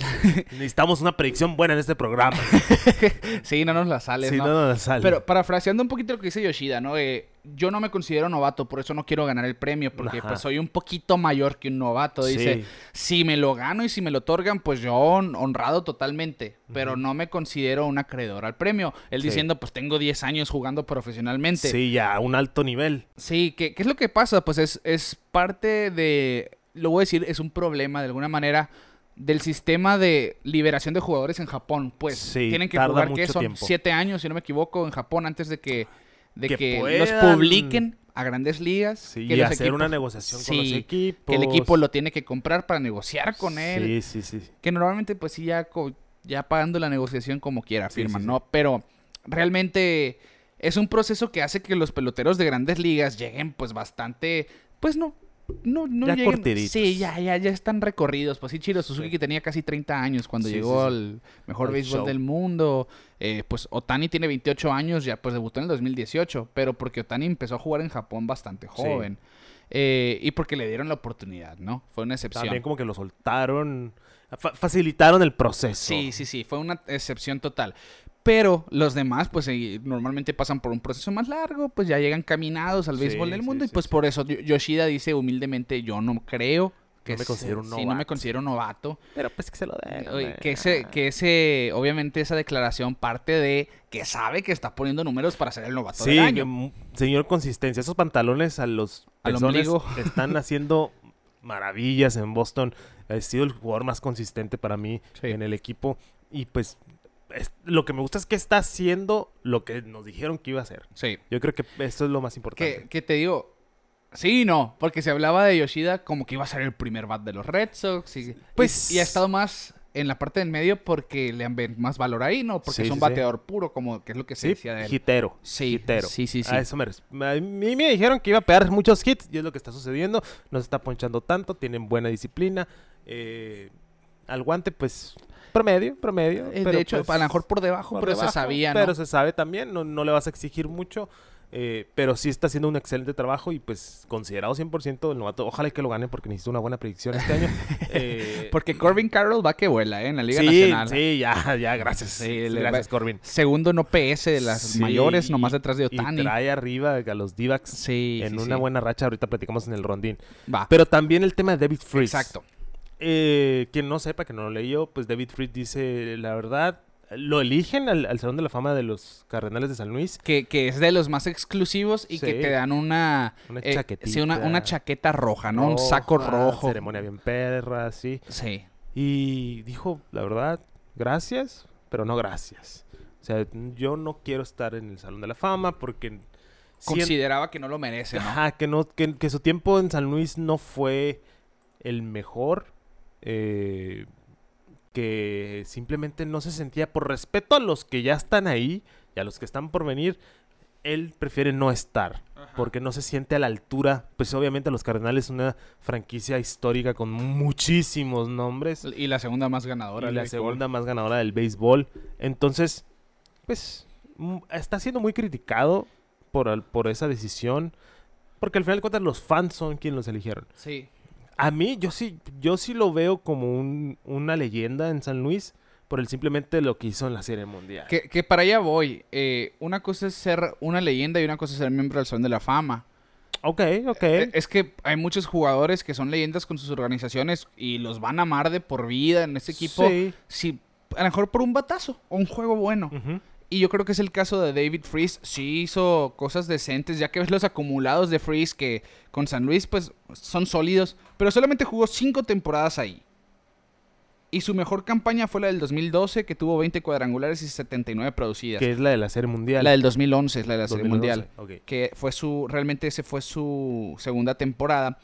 necesitamos una predicción buena en este programa. [LAUGHS] Sí, no nos la sales, Si ¿no? no, no nos sale. Pero parafraseando un poquito lo que dice Yoshida, ¿no? Eh, yo no me considero novato, por eso no quiero ganar el premio, porque Ajá. pues soy un poquito mayor que un novato. Dice, Sí. si me lo gano y si me lo otorgan, pues yo hon- honrado totalmente, pero no me considero un acreedor al premio. Él Sí. diciendo, pues tengo 10 años jugando profesionalmente. Sí, ya a un alto nivel. Sí, ¿qué, qué es lo que pasa? Pues es, es parte de, lo voy a decir, es un problema de alguna manera del sistema de liberación de jugadores en Japón. Pues Sí, tienen que jugar, ¿qué mucho son? tiempo. Siete años, si no me equivoco, en Japón antes de que, de Que que, los publiquen a grandes ligas. Sí, que y los hacer una negociación con los Sí, equipos. Que el equipo lo tiene que comprar para negociar con él. Sí, sí, sí. Que normalmente, pues sí, ya, ya pagando la negociación como quiera, Sí, firman, sí, sí. ¿no? Pero realmente es un proceso que hace que los peloteros de grandes ligas lleguen pues bastante, pues no, no, no Ya lleguen- cortiditos. Sí, ya, ya, ya están recorridos. Pues sí, Chiro Suzuki Sí. que tenía casi 30 años cuando Sí, llegó al mejor béisbol show. del mundo. Eh, pues Otani tiene 28 años, ya pues debutó en el 2018, pero porque Otani empezó a jugar en Japón bastante joven. Eh, y porque le dieron la oportunidad, ¿no? Fue una excepción. También como que lo soltaron, fa- facilitaron el proceso. Sí, sí, sí, fue una excepción total. Pero los demás, pues eh, normalmente pasan por un proceso más largo, pues ya llegan caminados al Sí, béisbol del sí, mundo. y pues sí. por eso Yo- Yoshida dice humildemente, yo no creo que No me considero un sí, no me novato". considero novato. Pero pues que se lo den. Que ese, que ese, obviamente esa declaración parte de que sabe que está poniendo números para ser el novato Sí, del año. mu- señor consistencia. Esos pantalones a los Al ombligo. [LAUGHS] están haciendo maravillas en Boston. Ha sido el jugador más consistente para mí Sí. en el equipo. Y pues es- lo que me gusta es que está haciendo lo que nos dijeron que iba a hacer. Sí. Yo creo que eso es lo más importante. Que, que te digo, sí y no, porque se hablaba de Yoshida como que iba a ser el primer bat de los Red Sox. Y, Pues- y, y ha estado más en la parte del medio porque le han ven más valor ahí, ¿no? Porque Sí, es un sí. bateador puro, como que es lo que se Sí, decía de él. hitero. Sí, hitero. sí, sí, sí. A eso me, a mí me dijeron que iba a pegar muchos hits y es lo que está sucediendo. No se está ponchando tanto, tienen buena disciplina. Eh, al guante, pues, promedio, promedio. Eh, pero, de hecho, pues, a lo mejor por debajo, por pero se sabía, ¿no? Pero se sabe también, no, no le vas a exigir mucho. eh, pero sí está haciendo un excelente trabajo y pues considerado 100% el novato. Ojalá y que lo gane porque necesito una buena predicción este año. [LAUGHS] Eh, Porque Corbin Carroll va que vuela, ¿eh? En la Liga sí, Nacional. sí, ya, ya, gracias. Sí, gracias, Corbin. Segundo no PS de las Sí, mayores, y- nomás detrás de Y Otani. trae arriba a los d Sí, en sí, una buena racha. Ahorita platicamos en el rondín. Va. Pero también el tema de David Freeze. Exacto. Eh, quien no sepa, que no lo leyó, pues David Freeze dice la verdad. Lo eligen al, al Salón de la Fama de los Cardenales de San Luis. Que, que es de los más exclusivos y que te dan una... Una eh, chaquetita. Sí, una, una chaqueta roja, ¿no? un saco rojo. Ceremonia bien perra, sí. Sí. Y dijo, la verdad, gracias, pero no gracias. O sea, yo no quiero estar en el Salón de la Fama porque... Consideraba que no lo merece, ¿no? Ajá, que, no, que, que su tiempo en San Luis no fue el mejor. Eh, que simplemente no se sentía por respeto a los que ya están ahí y a los que están por venir. Él prefiere no estar porque no se siente a la altura. Pues obviamente los Cardenales es una franquicia histórica con muchísimos nombres Y la segunda más ganadora. y del la béisbol. segunda más ganadora del béisbol. Entonces, pues, mm, está siendo muy criticado por, por esa decisión. Porque al final de cuentas los fans son quienes los eligieron. Sí. A mí, yo sí, yo sí lo veo como un- una leyenda en San Luis por el simplemente lo que hizo en la Serie Mundial. Que, que para allá voy. Eh, una cosa es ser una leyenda y una cosa es ser miembro del Salón de la Fama. Ok, ok. Eh, Es que hay muchos jugadores que son leyendas con sus organizaciones y los van a amar de por vida en este equipo. Sí. Si, a lo mejor por un batazo o un juego bueno. Ujú. Y yo creo que es el caso de David Freeze. Sí hizo cosas decentes, ya que ves los acumulados de Freeze que con San Luis pues son sólidos. Pero solamente jugó cinco temporadas ahí. Y su mejor campaña fue la del 2012, que tuvo 20 cuadrangulares y 79 producidas. Que es la de la Serie Mundial. La del 2011 es la de la Serie 2011, Mundial. Que fue su, realmente ese fue su segunda temporada.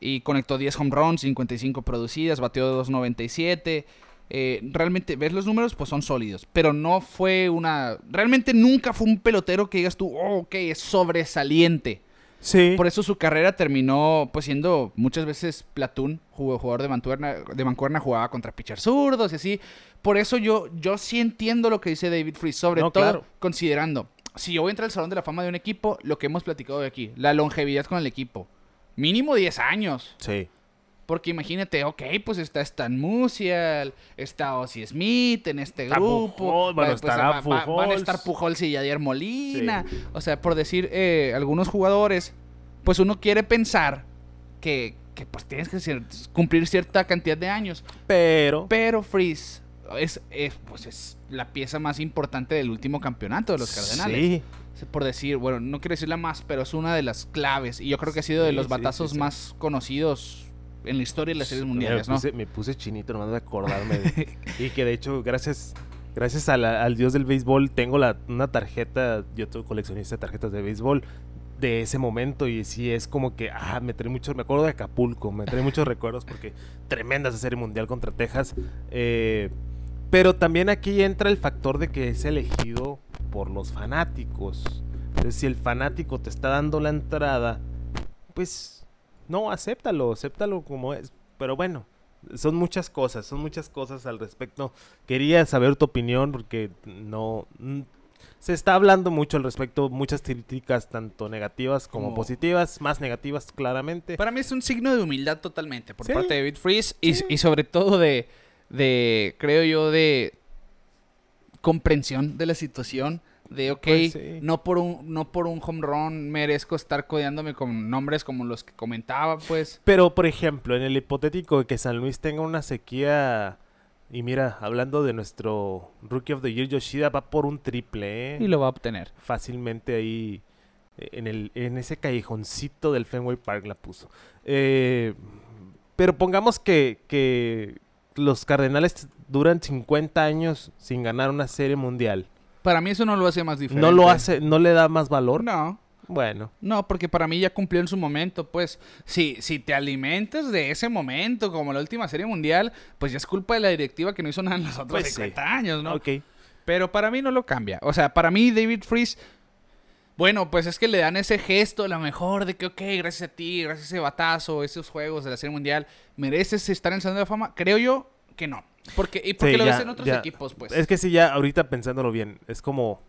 Y conectó 10 home runs, 55 producidas, batió de 297. Eh, realmente, ves los números, pues son sólidos. Pero no fue una. Realmente nunca fue un pelotero que digas tú, oh, ok, es sobresaliente. Sí. Por eso su carrera terminó pues siendo muchas veces jugó- jugador de mancuerna, de mancuerna jugaba contra pitchers zurdos y así. Por eso yo, yo sí entiendo lo que dice David Freeze, sobre No, todo claro. considerando, si yo voy a entrar al Salón de la Fama de un equipo, lo que hemos platicado de aquí, la longevidad con el equipo. Mínimo 10 años. Sí. Porque imagínate, ok, pues está Stan Musial, está Ozzy Smith en este Está grupo. Pujol, bueno, va- pues, va- va- Van a estar Pujols y Yadier Molina. O sea, por decir eh, algunos jugadores, pues uno quiere pensar que, que, pues tienes que cumplir cierta cantidad de años. Pero. Pero Freeze es, es, pues es la pieza más importante del último campeonato de los Cardenales. Sí. Por decir, bueno, no quiero decir la más, pero es una de las claves. Y yo creo que ha sido de los sí, batazos sí, sí. más conocidos en la historia de las series mundiales, me ¿no? puse, me puse chinito nomás de acordarme. de- [LAUGHS] y que de hecho, gracias gracias a la- al dios del béisbol, tengo la, una tarjeta, yo soy coleccionista de tarjetas de béisbol de ese momento y sí es como que, ah, me trae mucho, me acuerdo de Acapulco, me trae muchos [LAUGHS] recuerdos porque tremenda esa serie mundial contra Texas. eh, Pero también aquí entra el factor de que es elegido por los fanáticos. Entonces, si el fanático te está dando la entrada, pues no, acéptalo, acéptalo como es. Pero bueno, son muchas cosas, son muchas cosas al respecto. Quería saber tu opinión porque no... mm, Se está hablando mucho al respecto, muchas críticas, tanto negativas como, Como- positivas, más negativas claramente. Para mí es un signo de humildad totalmente por Sí. parte de David Freeze y, Sí. y sobre todo de, de, creo yo, de comprensión de la situación. De, ok, Pues sí. no, por un, no por un home run merezco estar codeándome con nombres como los que comentaba, pues. Pero, por ejemplo, en el hipotético de que San Luis tenga una sequía... Y mira, hablando de nuestro Rookie of the Year, Yoshida va por un triple, ¿eh? Y lo va a obtener. fácilmente ahí eh, en, el, en ese callejoncito del Fenway Park la puso. Eh, pero pongamos que, que los Cardenales duran 50 años sin ganar una serie mundial. Para mí eso no lo hace más diferente. ¿No lo hace, no le da más valor? No. Bueno, No, porque para mí ya cumplió en su momento, pues. Si, si te alimentas de ese momento, como la última serie mundial, pues ya es culpa de la directiva que no hizo nada en los otros Pues sí. 50 años, ¿no? ok. Pero para mí no lo cambia. O sea, para mí David Freeze. Bueno, pues es que le dan ese gesto, a lo mejor, de que, ok, gracias a ti, gracias a ese batazo, esos juegos de la Serie Mundial, ¿mereces estar en el Salón de la Fama? Creo yo que no. Porque, y porque Sí, lo ya, ves en otros ya. equipos, pues. Es que sí, ya ahorita pensándolo bien, es como...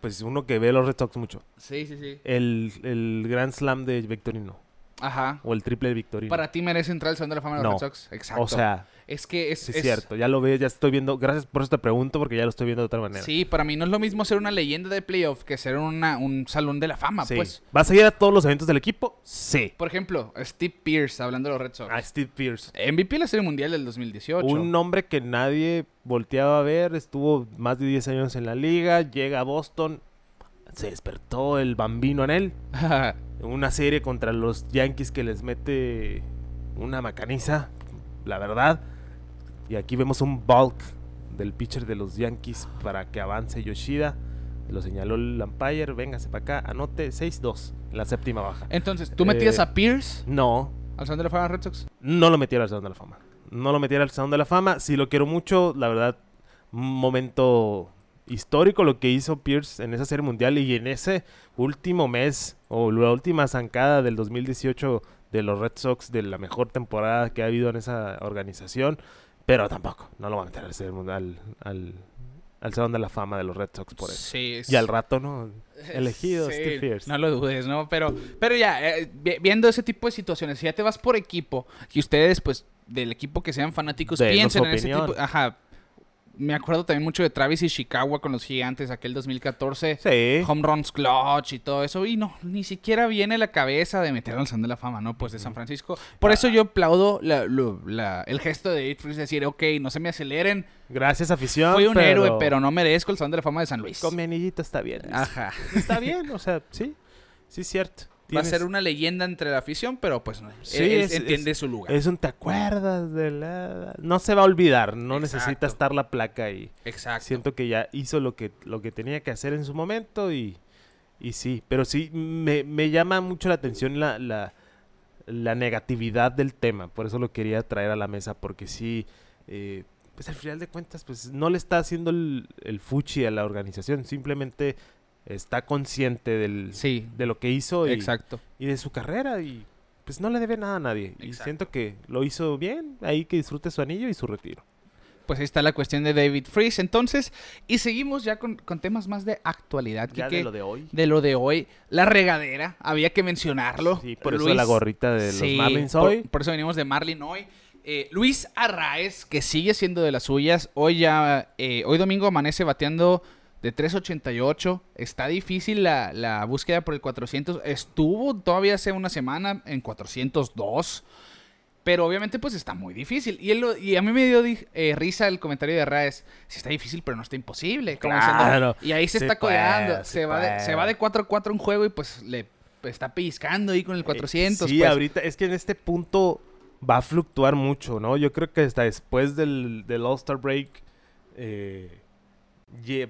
Pues uno que ve los Red Sox mucho. Sí, sí, sí. El, el Grand Slam de Victorino. Ajá. O el triple de Victorino. Para ti merece entrar al Salón de la Fama de los No. Red Sox. Exacto. O sea, es que es, Sí, es- cierto, ya lo ves, ya estoy viendo. Gracias por eso te pregunto, porque ya lo estoy viendo de otra manera. Sí, para mí no es lo mismo ser una leyenda de playoff que ser una, un salón de la fama, Sí. pues. ¿Vas a ir a todos los eventos del equipo? Sí. Por ejemplo, Steve Pierce, hablando de los Red Sox. A Steve Pierce. MVP de la Serie Mundial del 2018. Un nombre que nadie volteaba a ver, estuvo más de 10 años en la liga, llega a Boston, se despertó el bambino en él. [LAUGHS] Una serie contra los Yankees que les mete una macaniza, la verdad. Y aquí vemos un bulk del pitcher de los Yankees para que avance Yoshida. Lo señaló el umpire, véngase para acá, anote 6-2 en la séptima baja. Entonces, ¿tú metías Eh, a Pierce No, al Salón de la Fama Red Sox? no lo metiera al Salón de la Fama. No lo metiera al Salón de la Fama. Si lo quiero mucho, la verdad, un momento histórico lo que hizo Pierce en esa serie mundial y en ese último mes o la última zancada del 2018 de los Red Sox de la mejor temporada que ha habido en esa organización. Pero tampoco, no lo van a meter al, al, al Salón de la Fama de los Red Sox por eso. Sí. es- Y al rato, ¿no? [LAUGHS] Elegido Sí, Steve Pierce. No lo dudes, ¿no? Pero, pero ya, eh, vi- viendo ese tipo de situaciones, si ya te vas por equipo, y ustedes, pues, del equipo que sean fanáticos, piensen en ese tipo. Ajá. Me acuerdo también mucho de Travis y Chicago con los gigantes, aquel 2014. Sí. Home runs clutch y todo eso. Y no, ni siquiera viene la cabeza de meter al Salón de la Fama, ¿no? Pues de San Francisco. Por eso yo aplaudo la- la- el gesto de David Freeze, decir, ok, no se me aceleren. Gracias, afición. Fui un pero héroe, pero no merezco el Salón de la Fama de San Luis. Con mi anillito está bien. Ajá. Está bien, o sea, sí. Sí, es Va a ser una leyenda entre la afición, pero pues no. Sí, él es- entiende es- su lugar. Es un te acuerdas de la... No se va a olvidar, no Exacto. necesita estar la placa ahí. Exacto. Siento que ya hizo lo que, lo que tenía que hacer en su momento y, y sí. Pero sí, me, me llama mucho la atención la, la, la negatividad del tema. Por eso lo quería traer a la mesa, porque sí... eh, pues al final de cuentas, pues no le está haciendo el, el fuchi a la organización. Simplemente está consciente del, Sí, de lo que hizo y, exacto. y de su carrera y pues no le debe nada a nadie. Y siento que lo hizo bien, ahí que disfrute su anillo y su retiro. Pues ahí está la cuestión de David Freeze. Entonces, y seguimos ya con, con temas más de actualidad. Ya Quique, de lo de hoy. de lo de hoy. La regadera, había que mencionarlo. Sí, por eso la gorrita de los Sí, Marlins por- hoy. Por, eso venimos de Marlin hoy. Eh, Luis Arraez, que sigue siendo de las suyas. Hoy ya, eh, hoy domingo amanece bateando de 3.88. Está difícil la, la búsqueda por el 400. Estuvo todavía hace una semana en 402. Pero obviamente pues está muy difícil. Y, él lo- y a mí me dio di- eh, risa el comentario de Arraez. Si está difícil, pero no está imposible. Claro. y ahí se Sí está codeando. sí se, va de, se va de 4-4 un juego y pues le está pellizcando ahí con el 400. Sí, pues. ahorita es que en este punto va a fluctuar mucho, ¿no? Yo creo que hasta después del, del All-Star Break eh,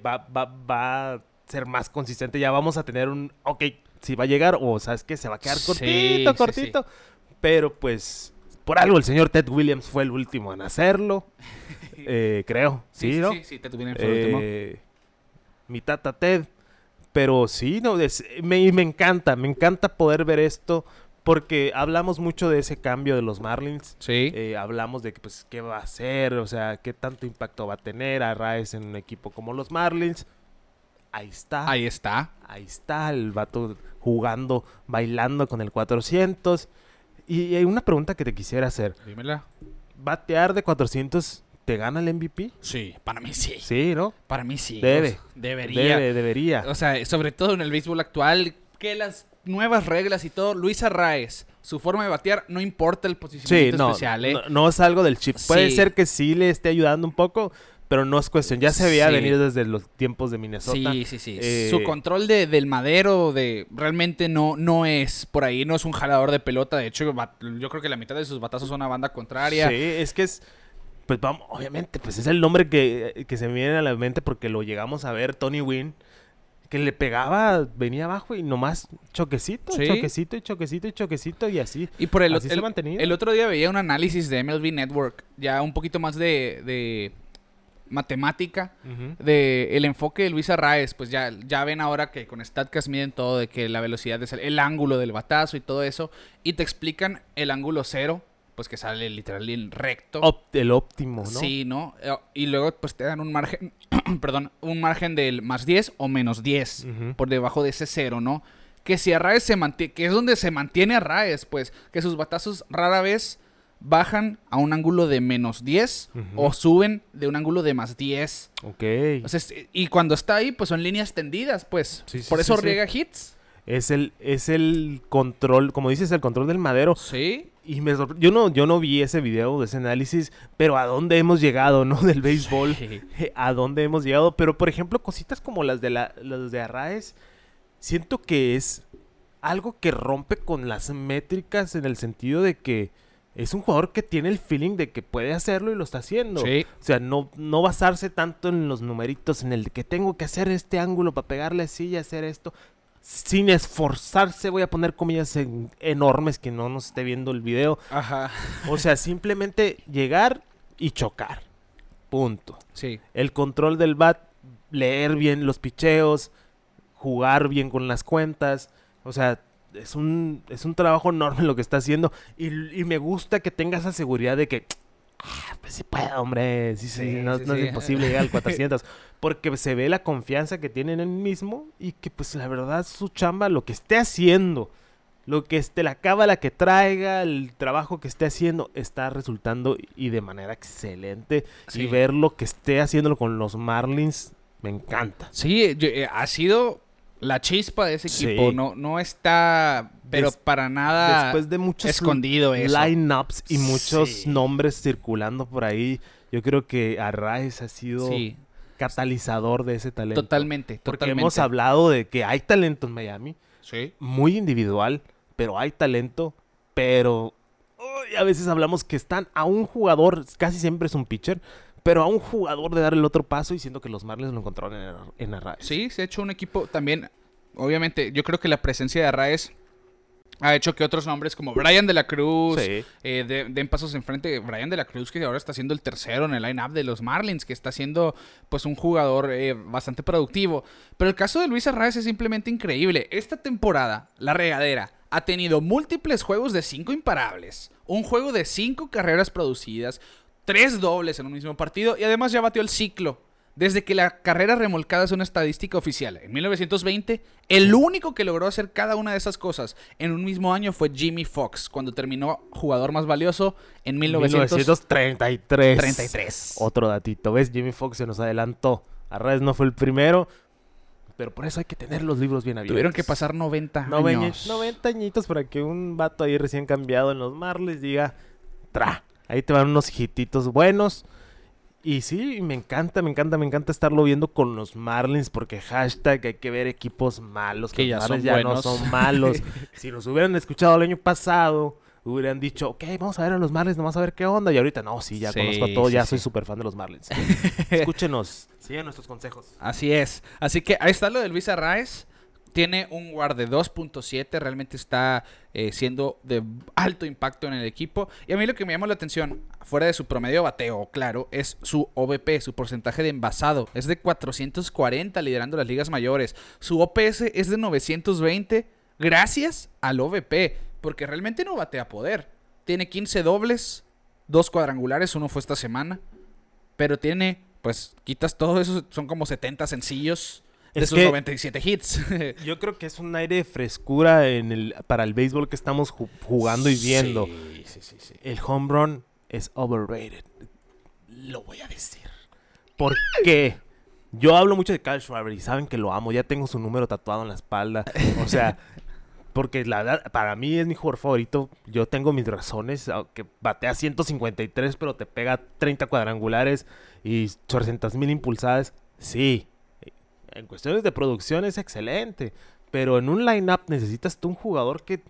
va, va, va a ser más consistente. Ya vamos a tener un, ok, si va a llegar o sabes que se va a quedar Sí, cortito, sí, cortito. Pero pues Por algo el señor Ted Williams fue el último en hacerlo. [LAUGHS] Eh, creo. Sí, ¿no? Sí, sí, Ted Williams fue el último. Eh, mi tata Ted. Pero sí, no, es- me, me encanta, me encanta poder ver esto porque hablamos mucho de ese cambio de los Marlins. Sí. Eh, hablamos de que, pues, qué va a hacer, o sea, qué tanto impacto va a tener Arraez en un equipo como los Marlins. Ahí está, ahí, Ahí está. está el vato jugando, bailando con el 400. Y hay una pregunta que te quisiera hacer. Dímela. ¿Batear de 400 te gana el MVP? Sí, para mí sí. Sí, ¿no? Para mí sí. Debe. O sea, debería. Debe, debería. O sea, sobre todo en el béisbol actual, que las nuevas reglas y todo, Luis Arraez, su forma de batear, no importa el Sí, posicionamiento no, especial, ¿eh? no, no es algo del chip. Puede Sí. ser que sí le esté ayudando un poco, pero no es cuestión. Ya se veía Sí. venir desde los tiempos de Minnesota. Sí, sí, sí. Eh, Su control de, del madero de realmente no, no es por ahí, no es un jalador de pelota. De hecho, yo creo que la mitad de sus batazos son a banda contraria. Sí, es que es. Pues vamos, obviamente, pues es el nombre que, que se me viene a la mente porque lo llegamos a ver, Tony Wynn, que le pegaba, venía abajo y nomás choquecito, Sí. choquecito y choquecito y choquecito y así. Y por el, Así el, el otro día veía un análisis de MLB Network, ya un poquito más de, de matemática, Ujú. de el enfoque de Luis Arraez, pues ya, ya ven ahora que con StatCast miden todo, de que la velocidad de sal- el ángulo del batazo y todo eso, y te explican el ángulo cero, pues que sale literal recto. Op- el óptimo, ¿no? Sí, ¿no? Eh, Y luego pues te dan un margen, [CLEARS THROAT] perdón, un margen del más 10 o menos 10 Ujú. por debajo de ese cero, ¿no? Que si Arraez se mantiene, que es donde se mantiene Arraez, pues, que sus batazos rara vez bajan a un ángulo de menos 10 Ujú. o suben de un ángulo de más 10. Ok. O sea, es- y cuando está ahí, pues son líneas tendidas, pues. Sí, sí, por eso sí. riega hits. Es, el, es el control, como dices, el control del madero. Sí. Y me yo no, yo no vi ese video, ese análisis, pero a dónde hemos llegado, [LAUGHS] ¿no? Del béisbol. Sí. [LAUGHS] a dónde hemos llegado. Pero, por ejemplo, cositas como las de, la, las de Arraez, siento que es algo que rompe con las métricas en el sentido de que es un jugador que tiene el feeling de que puede hacerlo y lo está haciendo. Sí. O sea, no, no basarse tanto en los numeritos, en el de que tengo que hacer este ángulo para pegarle así y hacer esto. Sin esforzarse, voy a poner comillas en- enormes que no nos esté viendo el video. Ajá. O sea, [LAUGHS] simplemente llegar y chocar. Punto. Sí. El control del bat, leer bien los picheos, jugar bien con las cuentas. O sea, es un, es un trabajo enorme lo que está haciendo. Y, y me gusta que tenga esa seguridad de que, ah, pues sí puede, hombre. Sí, sí, Sí, no, sí, no sí. es imposible llegar al [LAUGHS] 400. porque se ve la confianza que tiene en él mismo y que, pues, la verdad, su chamba, lo que esté haciendo, lo que esté, la cábala que traiga, el trabajo que esté haciendo, está resultando y de manera excelente. Y ver lo que esté haciéndolo con los Marlins, me encanta. Sí, yo- eh, ha sido la chispa de ese Sí. equipo. No, no está, pero Des- para nada Después de muchos escondido eso. lineups y muchos Sí. nombres circulando por ahí, yo creo que Arraez ha sido Sí, catalizador de ese talento. totalmente, Porque totalmente. hemos hablado de que hay talento en Miami, Sí. muy individual, pero hay talento, pero uy, a veces hablamos que están a un jugador, casi siempre es un pitcher, pero a un jugador de dar el otro paso y siento que los Marlins lo encontraron en, en Arraez. Sí, se ha hecho un equipo también. Obviamente, yo creo que la presencia de Arraez ha hecho que otros nombres como Brian de la Cruz Sí. eh, de- den pasos enfrente. Brian de la Cruz, que ahora está siendo el tercero en el line-up de los Marlins, que está siendo pues un jugador eh, bastante productivo. Pero el caso de Luis Arraez es simplemente increíble. Esta temporada, la regadera, ha tenido múltiples juegos de cinco imparables, un juego de cinco carreras producidas, tres dobles en un mismo partido y además ya batió el ciclo. Desde que la carrera remolcada es una estadística oficial. En 1920, el único que logró hacer cada una de esas cosas en un mismo año fue Jimmy Fox, cuando terminó jugador más valioso en 1933. 1933. Otro datito, ¿ves? Jimmy Fox se nos adelantó. Arraez no fue el primero, pero por eso hay que tener los libros bien abiertos. Tuvieron que pasar 90 Noven- años. 90 añitos para que un vato ahí recién cambiado en los Marlins diga, tra, ahí te van unos hititos buenos. Y sí, me encanta, me encanta, me encanta estarlo viendo con los Marlins porque hashtag hay que ver equipos malos, Que los ya son ya no son malos. [LAUGHS] si nos hubieran escuchado el año pasado, hubieran dicho, ok, vamos a ver a los Marlins, vamos a ver qué onda. Y ahorita, no, sí, ya Sí, conozco a todos, sí, ya sí. soy súper fan de los Marlins. [LAUGHS] Escúchenos, sigan nuestros consejos. Así es. Así que ahí está lo de Luis Arraez. Tiene un guard de 2.7, realmente está eh, siendo de alto impacto en el equipo. Y a mí lo que me llama la atención, fuera de su promedio bateo, claro, es su OVP, su porcentaje de envasado. Es de 440 liderando las ligas mayores. Su OPS es de 920 gracias al OVP, porque realmente no batea poder. Tiene 15 dobles, dos cuadrangulares, uno fue esta semana. Pero tiene, pues, quitas todo eso, son como 70 sencillos Es sus que- 97 hits. [LAUGHS] Yo creo que es un aire de frescura en el, para el béisbol que estamos ju- jugando y viendo. Sí, sí, sí, sí. El home run es overrated. Lo voy a decir. ¿Por qué? Yo hablo mucho de Kyle Schwarber y saben que lo amo. Ya tengo su número tatuado en la espalda. O sea, [LAUGHS] porque la verdad, para mí es mi jugador favorito. Yo tengo mis razones. Aunque batea 153, pero te pega 30 cuadrangulares y 800 mil impulsadas. Sí. En cuestiones de producción es excelente. Pero en un lineup necesitas tú un jugador que,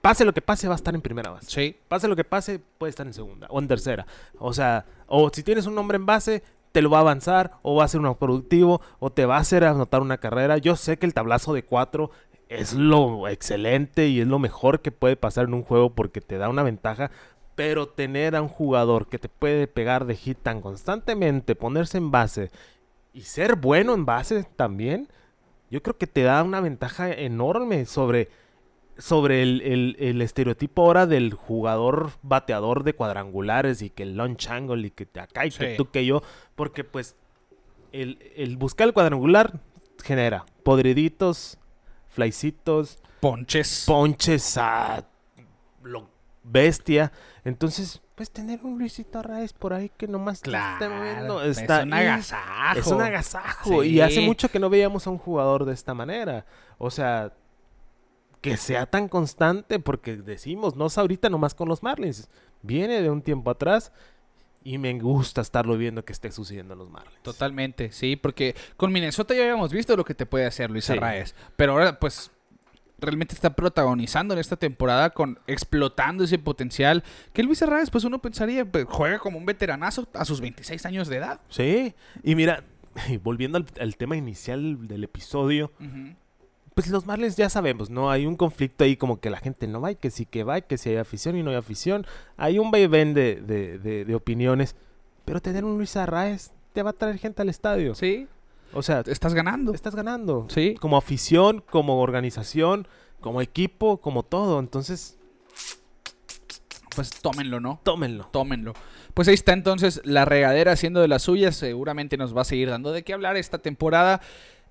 pase lo que pase, va a estar en primera base. Sí, Pase lo que pase, puede estar en segunda o en tercera. O sea, o si tienes un hombre en base, te lo va a avanzar, o va a ser uno productivo, o te va a hacer anotar una carrera. Yo sé que el tablazo de cuatro es lo excelente y es lo mejor que puede pasar en un juego porque te da una ventaja. Pero tener a un jugador que te puede pegar de hit tan constantemente, ponerse en base y ser bueno en base también, yo creo que te da una ventaja enorme sobre sobre el, el- el estereotipo ahora del jugador bateador de cuadrangulares y que el launch angle y que te acá y que tú que yo, porque pues el, el buscar el cuadrangular genera podriditos, flycitos, ponches. ponches a lo bestia. Entonces, pues tener un Luisito Arraez por ahí que nomás te esté moviendo, Claro, está es un agasajo. Es un agasajo. Y hace mucho que no veíamos a un jugador de esta manera. O sea, que sea tan constante, porque decimos, no es ahorita nomás con los Marlins. Viene de un tiempo atrás y me gusta estarlo viendo que esté sucediendo en los Marlins. Totalmente, sí, porque con Minnesota ya habíamos visto lo que te puede hacer Luis Sí. Arraez. Pero ahora, pues, realmente está protagonizando en esta temporada con explotando ese potencial. Que Luis Arraez, pues uno pensaría, pues, juega como un veteranazo a sus 26 años de edad. Sí, y mira, [LAUGHS] volviendo al, al tema inicial del episodio, pues los Marlins ya sabemos, ¿no? Hay un conflicto ahí como que la gente no va y que sí que va y que si hay afición y no hay afición. Hay un vaivén de, de, de- de opiniones. Pero tener un Luis Arraez te va a traer gente al estadio. Sí, O sea, estás ganando. estás ganando. Sí. Como afición, como organización, como equipo, como todo. Entonces, Pues tómenlo, ¿no? tómenlo. Tómenlo. Pues ahí está entonces la regadera haciendo de las suyas. Seguramente nos va a seguir dando de qué hablar esta temporada.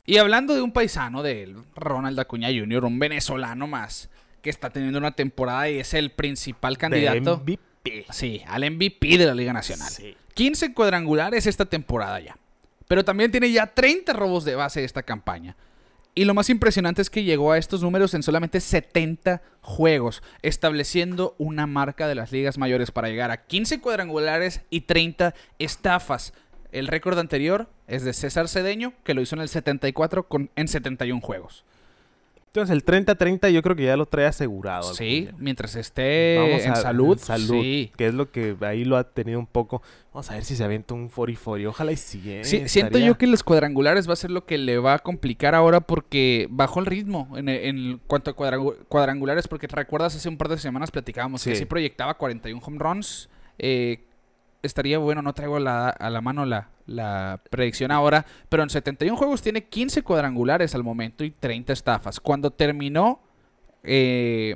Y hablando de un paisano de él, Ronald Acuña Jr., un venezolano más, que está teniendo una temporada y es el principal candidato. De MVP. Sí, al MVP de la Liga Nacional. Sí. 15 cuadrangulares esta temporada ya. Pero también tiene ya 30 robos de base esta campaña. Y lo más impresionante es que llegó a estos números en solamente 70 juegos, estableciendo una marca de las ligas mayores para llegar a 15 cuadrangulares y 30 estafas. El récord anterior es de César Cedeño, que lo hizo en el 74 con, en 71 juegos. Entonces el 30-30 yo creo que ya lo trae asegurado. Sí, mientras esté Vamos en a- salud. salud, Sí. que es lo que ahí lo ha tenido un poco. Vamos a ver si se avienta un 40-40. Ojalá y sí. eh, Sí, siento estaría- yo que los cuadrangulares va a ser lo que le va a complicar ahora porque bajó el ritmo en, en cuanto a cuadrangu- cuadrangulares, porque te recuerdas hace un par de semanas platicábamos que sí proyectaba 41 home runs. eh, estaría bueno, no traigo la- a la mano la, la predicción ahora, pero en 71 juegos tiene 15 cuadrangulares al momento y 30 estafas. Cuando terminó eh,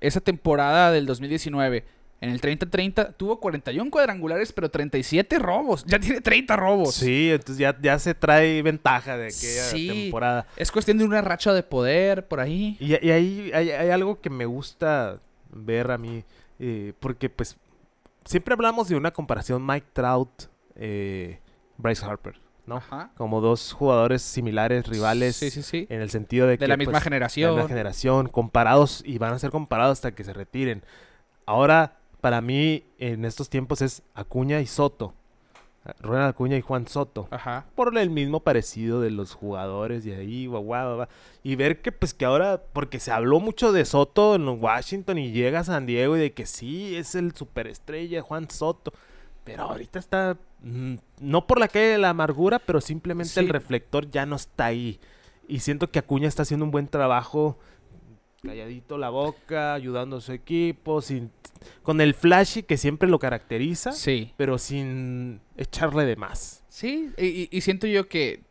esa temporada del 2019 en el 30-30 tuvo 41 cuadrangulares, pero 37 robos. Ya tiene 30 robos. Sí, entonces ya, ya se trae ventaja de aquella Sí. temporada. Es cuestión de una racha de poder por ahí. Y, y ahí hay, hay algo que me gusta ver a mí, eh, porque pues siempre hablamos de una comparación Mike Trout, eh, Bryce Harper, ¿no? Ajá. Como dos jugadores similares, rivales, Sí, sí, sí. en el sentido de, De que la misma pues, generación. de la misma generación, comparados y van a ser comparados hasta que se retiren. Ahora, para mí, en estos tiempos es Acuña y Soto. Ronald Acuña y Juan Soto. Ajá. Por el mismo parecido de los jugadores y ahí, guau, guau, guau. Y ver que, pues, que ahora, porque se habló mucho de Soto en Washington y llega a San Diego y de que sí, es el superestrella Juan Soto. Pero ahorita está, mm, no por la calle de la amargura, pero simplemente el reflector ya no está ahí. Y siento que Acuña está haciendo un buen trabajo, calladito la boca, ayudando a su equipo, sin, con el flashy que siempre lo caracteriza, Sí. pero sin echarle de más. Sí, y, siento yo que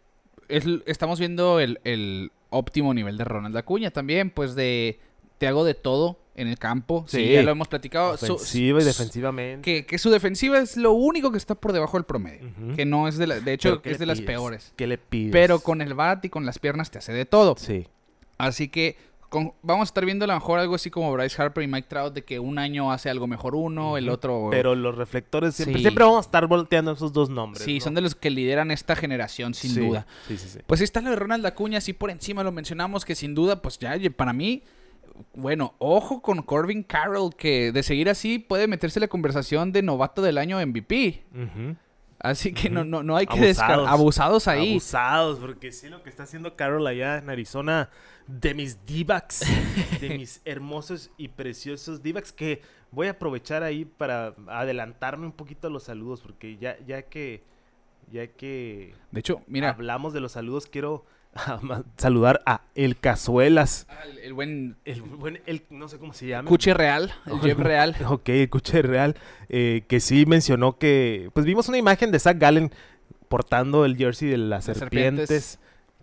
es- estamos viendo el, el óptimo nivel de Ronald Acuña también, pues de te hago de todo en el campo. Sí, Sí. ya lo hemos platicado. Su- Ofensiva y defensivamente. Que, que su defensiva es lo único que está por debajo del promedio. Que no es de la, de hecho, Pero ¿qué es de las peores. ¿Qué le pides? Pero con el bat y con las piernas te hace de todo. Sí. Así que con- vamos a estar viendo a lo mejor algo así como Bryce Harper y Mike Trout de que un año hace algo mejor uno, el otro... Pero los reflectores siempre, Sí. siempre vamos a estar volteando esos dos nombres. sí, ¿no? son de los que lideran esta generación sin Sí, duda. Sí, sí, sí. Pues ahí está lo de Ronald Acuña, así por encima lo mencionamos, que sin duda, pues ya, para mí, bueno, ojo con Corbin Carroll, que de seguir así puede meterse la conversación de novato del año MVP. Ujú. Así que no, no, no hay que Abusados. Abusados ahí. Abusados, porque sí lo que está haciendo Carol allá en Arizona, de mis D-backs, de [LAUGHS] mis hermosos y preciosos D-backs, que voy a aprovechar ahí para adelantarme un poquito a los saludos, porque ya, ya que, ya que De hecho, mira, hablamos de los saludos, quiero [LAUGHS] ah, saludar a El Cazuelas, el, el buen el buen, el, no sé cómo se llama. Cuche Real, [LAUGHS] el Jeff Real. Ok, el Cuche Real, eh, que sí mencionó que, pues vimos una imagen de Zach Gallen portando el jersey de las Las serpientes, serpientes.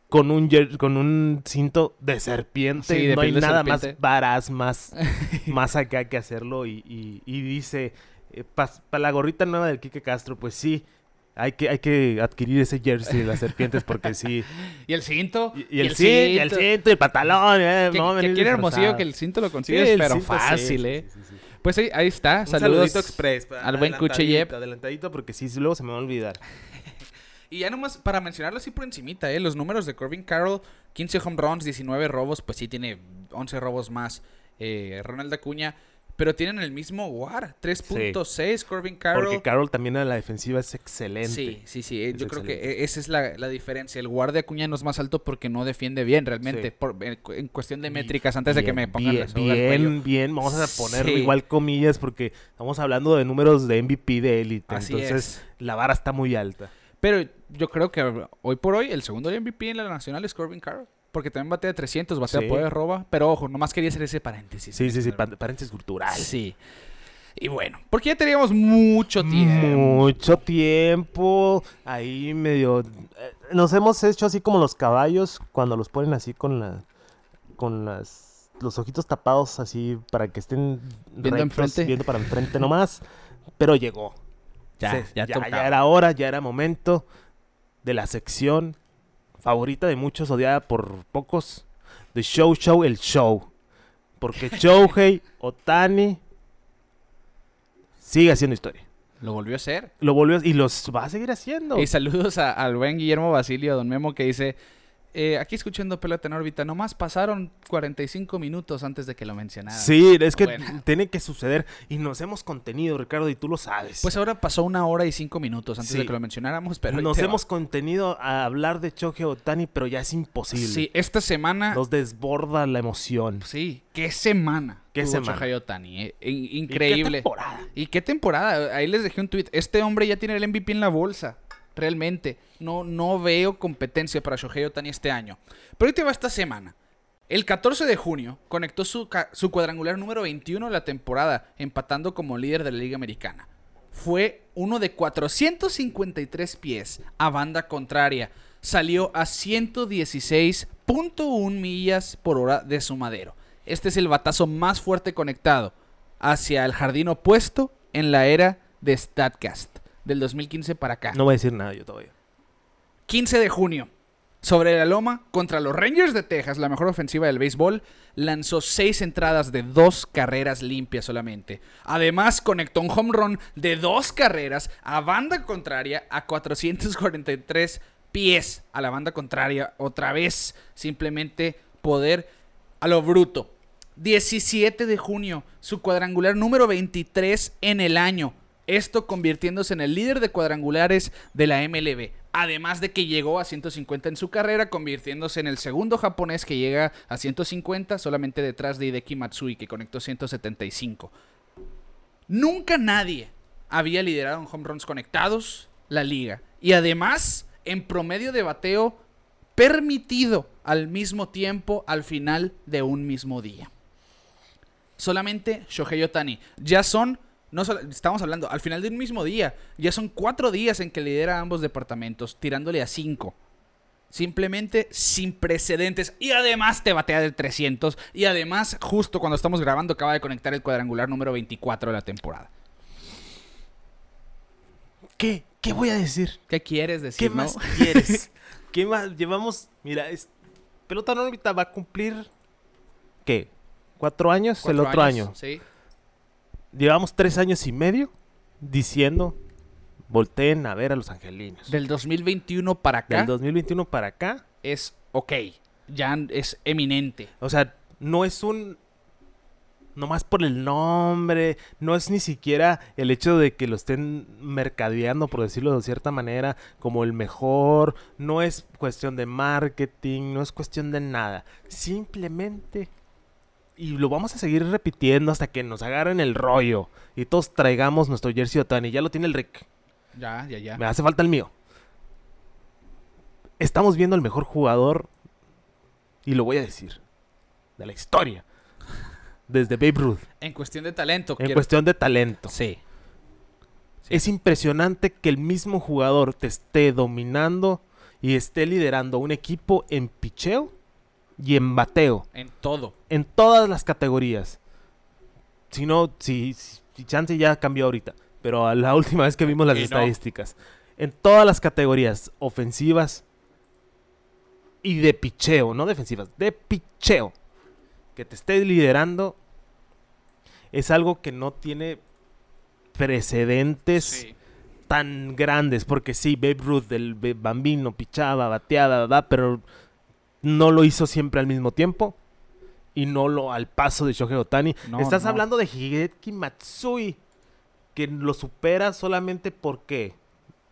con un con un cinto de serpiente. Sí, de no hay nada más varaz, más, [LAUGHS] más acá que hacerlo. Y, y- y dice, para la gorrita nueva del Quique Castro, pues sí, hay que, hay que adquirir ese jersey de las serpientes porque sí. [LAUGHS] Y el cinto. Y, y el, cinto, y el cinto, y el pantalón. eh, Que, no, que aquí Hermosillo que el cinto lo Sí, consigues, el pero cinto, sí, fácil, sí, ¿eh? sí, sí, sí. Pues ahí, ahí está. Un Saludos express. al buen Cuche adelantadito, Yep. Adelantadito porque sí, luego se me va a olvidar. [LAUGHS] Y ya nomás para mencionarlo así por encimita, ¿eh? los números de Corbin Carroll, 15 home runs, 19 robos, pues sí tiene 11 robos más eh, Ronald Acuña, pero tienen el mismo WAR, 3.6 Corbin Carroll. Porque Carroll también a la defensiva es excelente. Sí, sí, sí. eh, Es Yo creo que excelente. eh, esa es la, la diferencia. El WAR de Acuña no es más alto porque no defiende bien realmente. Sí. por- en, en cuestión de métricas, antes de que bien, me pongan bien, bien, bien. Vamos a ponerlo Sí. igual comillas porque estamos hablando de números de MVP de élite. Así Entonces, es. la vara está muy alta. Pero yo creo que hoy por hoy el segundo MVP en la nacional es Corbin Carroll. Porque también batea 300, batea Sí. poder, roba. Pero ojo, nomás quería hacer ese paréntesis. Sí, sí, sí, paréntesis cultural. Sí. Y bueno, porque ya teníamos mucho tiempo. Mucho tiempo. Ahí medio. eh, Nos hemos hecho así como los caballos cuando los ponen así con la. con las. los ojitos tapados así para que estén Viendo enfrente. viendo para enfrente nomás. Pero llegó. Ya, Se- ya ya, ya era hora, ya era momento de la sección favorita de muchos, odiada por pocos. The Show Show, el show. Porque [LAUGHS] Shohei Otani sigue haciendo historia. Lo volvió a hacer. Lo volvió a- y los va a seguir haciendo. Y saludos a- al buen Guillermo Basilio, don Memo, que dice... eh, aquí escuchando Pelota en órbita, nomás pasaron 45 minutos antes de que lo mencionara. Sí, es que Bueno. tiene que suceder. Y nos hemos contenido, Ricardo, y tú lo sabes. Pues ahora pasó una hora y cinco minutos antes Sí. de que lo mencionáramos, pero... nos va. hemos contenido a hablar de Shohei Otani, pero ya es imposible. Sí, esta semana... Nos desborda la emoción. Sí, qué semana. Qué semana. Ohtani, eh. In- ¿Y qué Increíble. temporada? ¿Y qué temporada? Ahí les dejé un tweet. Este hombre ya tiene el MVP en la bolsa. Realmente. No, no veo competencia para Shohei Otani este año. Pero ahorita va esta semana. El 14 de junio conectó su, su cuadrangular número 21 de la temporada, empatando como líder de la Liga Americana. Fue uno de 453 pies a banda contraria. Salió a 116.1 millas por hora de su madero. Este es el batazo más fuerte conectado hacia el jardín opuesto en la era de StatCast, del 2015 para acá. No voy a decir nada yo todavía. 15 de junio, sobre la loma, contra los Rangers de Texas, la mejor ofensiva del béisbol, lanzó seis entradas de dos carreras limpias solamente. Además, conectó un home run de dos carreras a banda contraria a 443 pies a la banda contraria. Otra vez, simplemente poder a lo bruto. 17 de junio, su cuadrangular número 23 en el año. Esto convirtiéndose en el líder de cuadrangulares de la MLB. Además de que llegó a 150 en su carrera, convirtiéndose en el segundo japonés que llega a 150, solamente detrás de Hideki Matsui, que conectó 175. Nunca nadie había liderado en home runs conectados la liga. Y además, en promedio de bateo permitido al mismo tiempo al final de un mismo día. Solamente Shohei Otani. Ya son, no estamos hablando, al final de un mismo día. Ya son cuatro días en que lidera ambos departamentos, tirándole a cinco. Simplemente sin precedentes. Y además te batea del 300. Y además, justo cuando estamos grabando, acaba de conectar el cuadrangular número 24 de la temporada. ¿Qué? ¿Qué voy a decir? ¿Qué quieres decir? ¿Qué no? más [LAUGHS] quieres? ¿Qué más? Llevamos, mira, es, pelota en órbita va a cumplir, ¿qué? ¿Cuatro años? el otro años, año. Sí. Llevamos tres años y medio diciendo, volteen a ver a los angelinos. Del 2021 para acá Del 2021 para acá, es ok. Ya es eminente. o sea, no es un... Nomás por el nombre, no es ni siquiera el hecho de que lo estén mercadeando, por decirlo de cierta manera, como el mejor, no es cuestión de marketing, no es cuestión de nada. Simplemente, y lo vamos a seguir repitiendo hasta que nos agarren el rollo y todos traigamos nuestro jersey Otani. Ya lo tiene el Rick, Ya, ya, ya. me hace falta el mío. Estamos viendo al mejor jugador, y lo voy a decir, de la historia. Desde Babe Ruth, En cuestión de talento. en quiero- cuestión de talento. Sí. Sí. Es impresionante que el mismo jugador te esté dominando y esté liderando un equipo en picheo y en bateo, En todo. en todas las categorías. Si no, si, si chance ya cambió ahorita, pero a la [LAUGHS] última vez que vimos las Y no. estadísticas, en todas las categorías ofensivas y de picheo, no defensivas, de picheo, que te esté liderando es algo que no tiene precedentes Sí. tan grandes, porque sí, Babe Ruth, el bambino, pichaba, bateaba, ¿verdad? pero no lo hizo siempre al mismo tiempo. Y no lo al paso de Shohei Otani. No, Estás no. hablando de Hideki Matsui, que lo supera solamente porque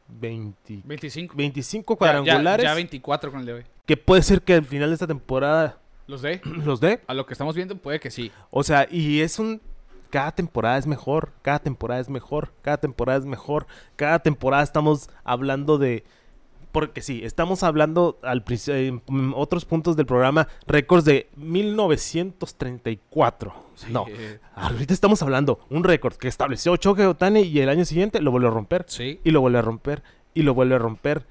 20 25. 25 Ya- cuadrangulares. Ya, ya 24 con el de hoy. que puede ser que al final de esta temporada ¿Los de? [CLEARS THROAT] los dé. A lo que estamos viendo puede que sí. O sea, y es un. Cada temporada es mejor, cada temporada es mejor, cada temporada es mejor, cada temporada estamos hablando de. Porque sí, estamos hablando al en mm, otros puntos del programa, récords de 1934. No, Eh, ahorita estamos hablando un récord que estableció Choque Otani y el año siguiente lo vuelve a romper Sí. y lo vuelve a romper y lo vuelve a romper.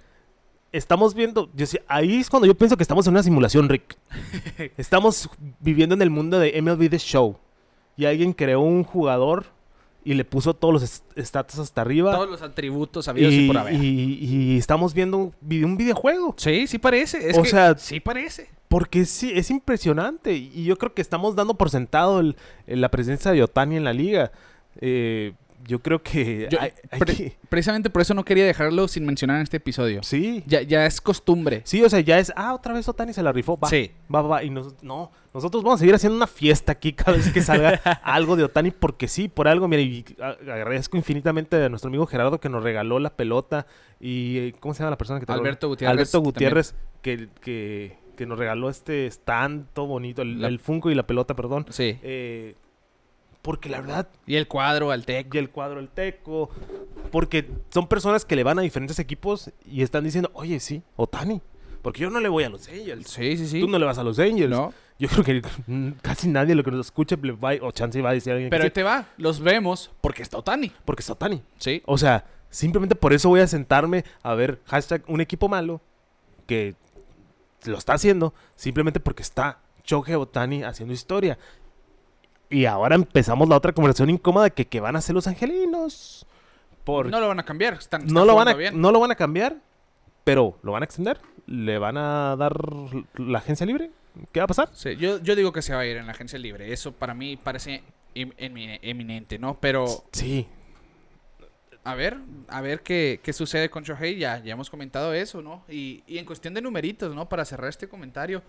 Estamos viendo, yo sé, ahí es cuando yo pienso que estamos en una simulación, Rick. [LAUGHS] Estamos viviendo en el mundo de MLB The Show. Y alguien creó un jugador y le puso todos los stats hasta arriba. Todos los atributos habidos y, y, por haber. y- y estamos viendo un, vide- un videojuego. Sí, sí parece. Es O que sea- sí parece. Porque sí, es impresionante. Y yo creo que estamos dando por sentado el- el- la presencia de Otani en la liga. Eh, yo creo que... Yo- hay- hay pre- que- Precisamente por eso no quería dejarlo sin mencionar en este episodio. Sí. Ya, ya es costumbre. Sí, o sea, ya es, ah, otra vez Otani se la rifó, va, Sí. va, va, y nos- no, nosotros vamos a seguir haciendo una fiesta aquí cada vez que salga [LAUGHS] algo de Otani, porque sí, por algo, mira, y agradezco infinitamente a nuestro amigo Gerardo que nos regaló la pelota, y, ¿cómo se llama la persona que te Alberto Gutiérrez Alberto también. Gutiérrez, que, que, que nos regaló este stand todo bonito, el, La- el Funko y la pelota, perdón, Sí. eh, porque la verdad, Y el cuadro, al tec. y el cuadro, el teco, porque son personas que le van a diferentes equipos y están diciendo, oye, sí, Otani, porque yo no le voy a los Angels. Sí, sí, sí. Tú no le vas a los Angels. No. Yo creo que [LAUGHS] casi nadie lo que nos escuche le va, o chance va a decir a alguien que Pero ahí sí, te va. Los vemos porque está Otani. porque es Otani. Sí. O sea, simplemente por eso voy a sentarme a ver hashtag un equipo malo que lo está haciendo simplemente porque está Choje Otani haciendo historia. Y ahora empezamos la otra conversación incómoda que, que van a hacer los angelinos. Por, No lo van a cambiar. Están, no, están lo van a, bien. no lo van a cambiar, pero lo van a extender. ¿Le van a dar la agencia libre? ¿Qué va a pasar? Sí, yo, yo digo que se va a ir en la agencia libre. Eso para mí parece em- emi- eminente, ¿no? Pero Sí, a ver, a ver qué, qué sucede con Shohei. Ya, ya hemos comentado eso, ¿no? Y, y en cuestión de numeritos, ¿no? Para cerrar este comentario.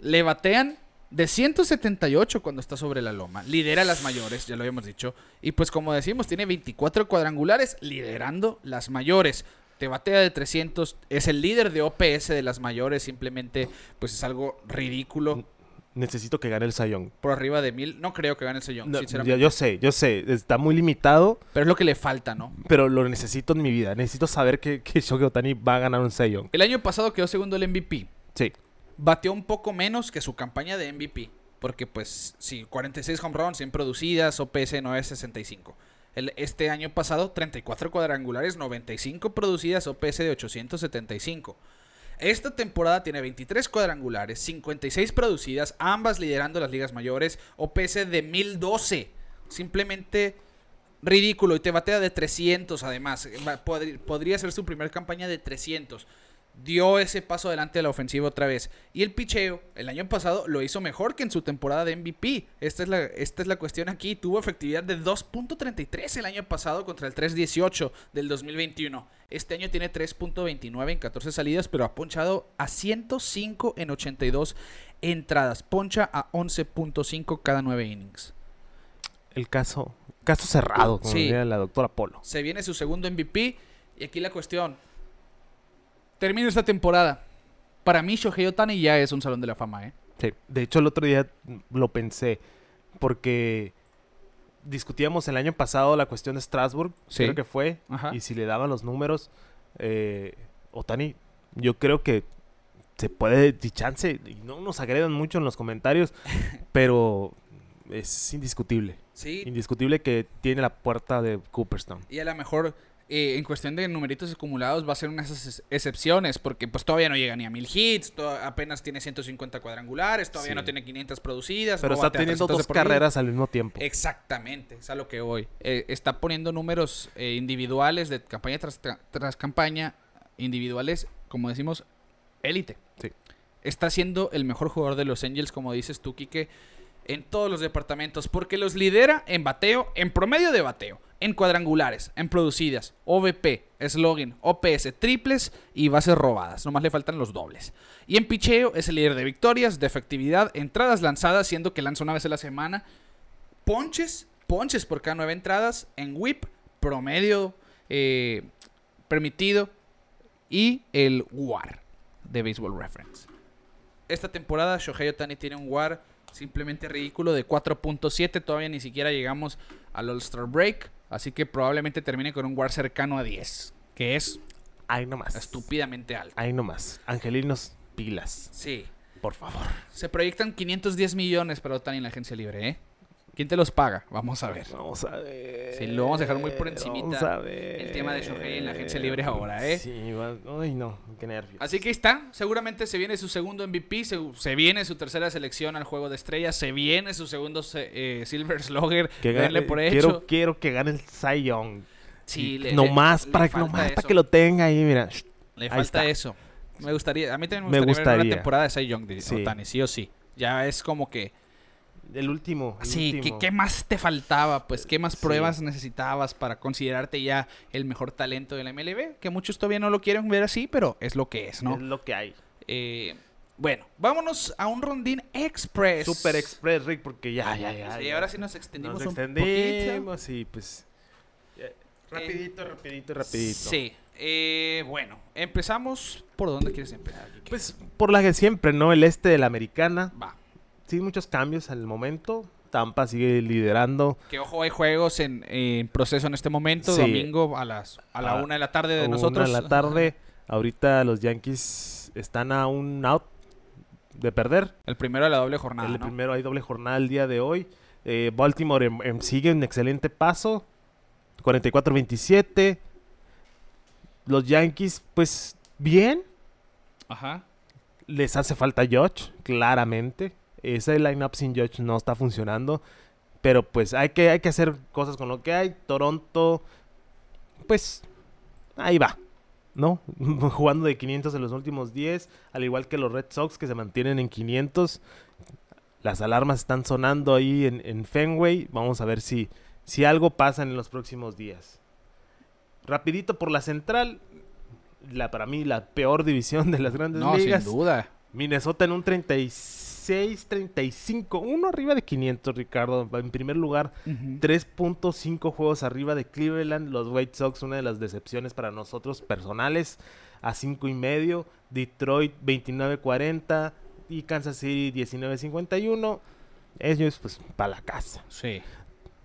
Le batean de 178 cuando está sobre la loma. Lidera las mayores, ya lo habíamos dicho. Y pues como decimos, tiene 24 cuadrangulares liderando las mayores. Te batea de 300, es el líder de OPS de las mayores. Simplemente, pues es algo ridículo. necesito que gane el Sayón. Por arriba de mil, no creo que gane el sellón, No, sinceramente. yo, yo sé, yo sé, está muy limitado, Pero es lo que le falta, ¿no? pero lo necesito en mi vida. Necesito saber que, que Shohei Otani va a ganar un Sayón. El año pasado quedó segundo el MVP. Sí. Bateó un poco menos que su campaña de MVP. Porque, pues, sí, 46 home runs, 100 producidas, OPS 965. El, este año pasado, 34 cuadrangulares, 95 producidas, OPS de 875. Esta temporada tiene 23 cuadrangulares, 56 producidas, ambas liderando las ligas mayores, OPS de 1012. Simplemente ridículo. Y te batea de 300 además. Podría, podría ser su primera campaña de 300 dio ese paso adelante de la ofensiva otra vez. Y el picheo, el año pasado, lo hizo mejor que en su temporada de MVP. Esta es la, esta es la cuestión aquí. Tuvo efectividad de 2.33 el año pasado contra el 3.18 del 2021. Este año tiene 3.29 en 14 salidas, pero ha ponchado a 105 en 82 entradas. Poncha a 11.5 cada 9 innings. El caso, caso cerrado, como Sí. diría la doctora Polo. Se viene su segundo MVP. Y aquí la cuestión. Termina esta temporada. Para mí, Shohei Otani ya es un salón de la fama, ¿eh? Sí. De hecho, el otro día lo pensé porque discutíamos el año pasado la cuestión de Strasbourg, Sí. creo que fue, Ajá. y si le daban los números, eh, Otani, yo creo que se puede, y chance, y no nos agredan mucho en los comentarios, [LAUGHS] pero es indiscutible. Sí. Indiscutible que tiene la puerta de Cooperstown. Y a lo mejor, eh, en cuestión de numeritos acumulados, va a ser unas ex- excepciones. Porque pues todavía no llega ni a mil hits. apenas tiene 150 cuadrangulares. Todavía Sí. no tiene 500 producidas. Pero no está teniendo 300 dos carreras al mismo tiempo. Exactamente, es a lo que voy. Eh, está poniendo números eh, individuales de campaña tras, tra- tras campaña, individuales, como decimos, élite. Sí. Está siendo el mejor jugador de los Angels, como dices tú, Quique, en todos los departamentos, porque los lidera en bateo, en promedio de bateo, en cuadrangulares, en producidas, OVP, slogan, OPS, triples y bases robadas. Nomás le faltan los dobles. Y en picheo es el líder de victorias, de efectividad, entradas lanzadas, siendo que lanza una vez a la semana ponches, ponches por cada nueve entradas en whip, promedio eh, permitido y el WAR de Baseball Reference. Esta temporada Shohei Otani tiene un WAR simplemente ridículo de 4.7, todavía ni siquiera llegamos al All-Star Break, así que probablemente termine con un WAR cercano a 10, que es Ahí nomás. estúpidamente alto. Ahí nomás. Angelinos, pilas. Sí. Por favor. Se proyectan 510 millones para Otani en la agencia libre, ¿eh? ¿Quién te los paga? Vamos a ver. Vamos a ver. Sí, lo vamos a dejar muy por encimita, Vamos a ver. el tema de Shohei en la agencia libre ahora, ¿eh? Sí, va- ay no, qué nervios. Así que ahí está, seguramente se viene su segundo MVP, se, se viene su tercera selección al juego de estrellas, se viene su segundo se- eh, Silver Slugger, que denle gane- por quiero, hecho. quiero que gane el Cy Young. Sí, le, no le- más le para que falta nomás para que lo tenga ahí, mira. Le ahí falta está. eso. Me gustaría, a mí también Me me gustaría, ver una temporada de Cy Young de Sí. Otani, sí o sí. Ya es como que, El último. el sí, ¿qué, más te faltaba? Pues, ¿qué más Sí. pruebas necesitabas para considerarte ya el mejor talento de la MLB? Que muchos todavía no lo quieren ver así, pero es lo que es, ¿no? Es lo que hay. Eh, bueno, vámonos a un rondín express. Super Express, Rick, porque ya, ya, ya. Sí, ya. ahora sí nos extendimos Nos un extendimos y pues. ya, Rapidito, rapidito, rapidito. Sí. Eh, bueno, empezamos. ¿Por dónde quieres empezar? Pues por la que siempre, ¿no? El este de la americana. va. Sí, muchos cambios al momento. Tampa sigue liderando. Que ojo, hay juegos en, en proceso en este momento. Sí. Domingo a las a la A- una de la tarde de Una nosotros. en la tarde. Ahorita los Yankees están a un out de perder. El primero de la doble jornada. el ¿no? primero hay doble jornada el día de hoy. Eh, Baltimore em- em, sigue en excelente paso. 44-27. Los Yankees, pues bien. Ajá. Les hace falta Judge, claramente. Ese line-up sin Judge no está funcionando. Pero pues hay que, hay que hacer cosas con lo que hay. Toronto, pues ahí va. ¿No? [LAUGHS] Jugando de 500 en los últimos 10. Al igual que los Red Sox que se mantienen en 500. Las alarmas están sonando ahí en, en Fenway. Vamos a ver si, si algo pasa en los próximos días. Rapidito por la central. La, para mí la peor división de las grandes No, ligas. sin duda. Minnesota en un 36, 35, uno arriba de 500, Ricardo. En primer lugar, Ujú. 3.5 juegos arriba de Cleveland. Los White Sox, una de las decepciones para nosotros personales, a 5 y medio. Detroit 29-40 y Kansas City 19-51. Ellos, pues, para la casa. Sí.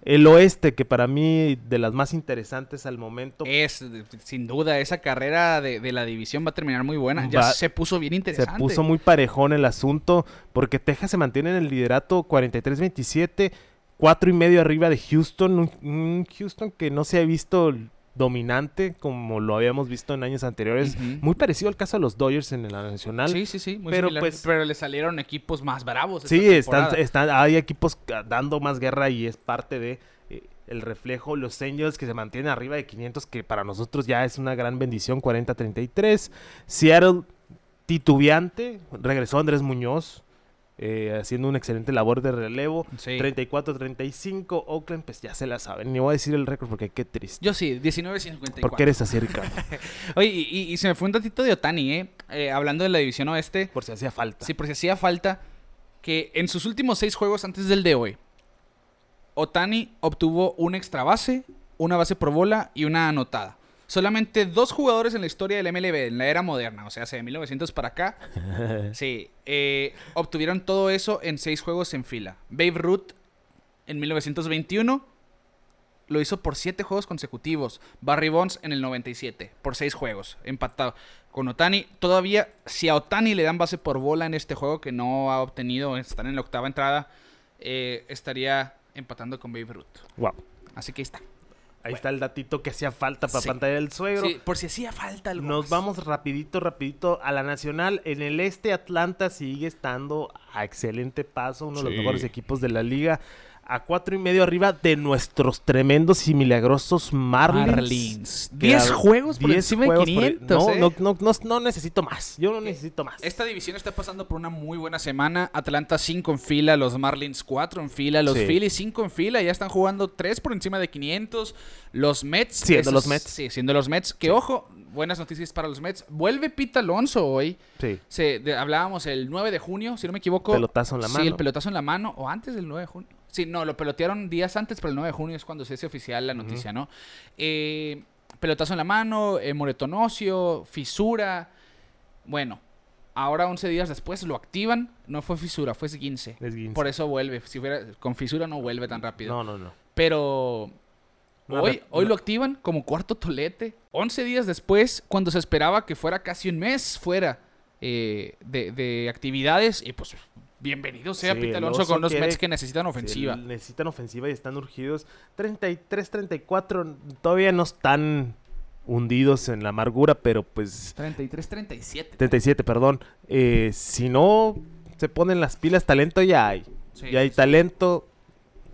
El oeste, que para mí de las más interesantes al momento, Es, sin duda, esa carrera de, de la división va a terminar muy buena. Ya se puso bien se interesante. puso muy parejón el asunto, porque Texas se mantiene en el liderato 43-27, cuatro y medio arriba de Houston, un, un Houston que no se ha visto dominante como lo habíamos visto en años anteriores, muy parecido al caso de los Dodgers en la nacional. Sí, sí, sí. Muy Pero, similar. pues- pero le salieron equipos más bravos. esta Sí, están, están, hay equipos ca- dando más guerra y es parte de eh, el reflejo. Los Angels que se mantienen arriba de 500, que para nosotros ya es una gran bendición, 40-33. Seattle titubeante, regresó Andrés Muñoz, eh, haciendo una excelente labor de relevo. Sí. 34-35, Oakland, pues ya se la saben. Ni voy a decir el récord porque qué triste. Yo sí, 19-54. ¿Por qué eres así, Ricardo? [LAUGHS] Oye, y, y- y se me fue un ratito de Otani, ¿eh? Eh, Hablando de la división oeste. Por si hacía falta. Sí, porque hacía falta que en sus últimos seis juegos antes del de hoy, Otani obtuvo un extra base, una base por bola y una anotada. Solamente dos jugadores en la historia del MLB, en la era moderna, o sea, hace de 1900 para acá, [LAUGHS] sí, eh, obtuvieron todo eso en seis juegos en fila. Babe Ruth en 1921 lo hizo por siete juegos consecutivos. Barry Bonds en el 97 por seis juegos, empatado con Otani. Todavía, si a Otani le dan base por bola en este juego que no ha obtenido, están en la octava entrada, eh, estaría empatando con Babe Ruth. Wow. Así que ahí está. Ahí está el datito que hacía falta para Sí. pantalla del suegro. Sí, por si hacía falta algo Nos más. vamos rapidito, rapidito a la nacional. En el este, Atlanta sigue estando a excelente paso, uno de los mejores equipos de la liga. A cuatro y medio arriba de nuestros tremendos y milagrosos Marlins. Marlins. Que 10 a- juegos por 10 encima de juegos por- 500. no, ¿eh? no, no, no, no necesito más. Yo no necesito más. Esta división está pasando por una muy buena semana. Atlanta 5 en fila, los Marlins 4 en fila, los Sí. Phillies 5 en fila, ya están jugando 3 por encima de 500. Los Mets. Siendo esos- los Mets. Sí, siendo los Mets. Que ojo, buenas noticias para los Mets. Vuelve Pete Alonso hoy. Sí. Se, de- hablábamos el 9 de junio, si no me equivoco. Pelotazo en la Sí, mano. el pelotazo en la mano, o antes del 9 de junio. Sí, no, lo pelotearon días antes, pero el 9 de junio es cuando se hace oficial la noticia, ¿no? Eh, pelotazo en la mano, eh, moretón óseo, fisura. Bueno, ahora 11 días después lo activan. No fue fisura, fue esguince. Esguince. Por eso vuelve. Si fuera con fisura no vuelve tan rápido. No, no, no. Pero hoy, lo activan como cuarto tolete. 11 días después, cuando se esperaba que fuera casi un mes fuera eh, de, de actividades. Y pues, bienvenido sea Sí, Pete Alonso con los quiere- Mets que necesitan ofensiva. Necesitan ofensiva y están urgidos. 33, 34, todavía no están hundidos en la amargura, pero pues 33-37. 37, perdón. Eh, si no se ponen las pilas, talento ya hay. Sí, ya hay sí. talento.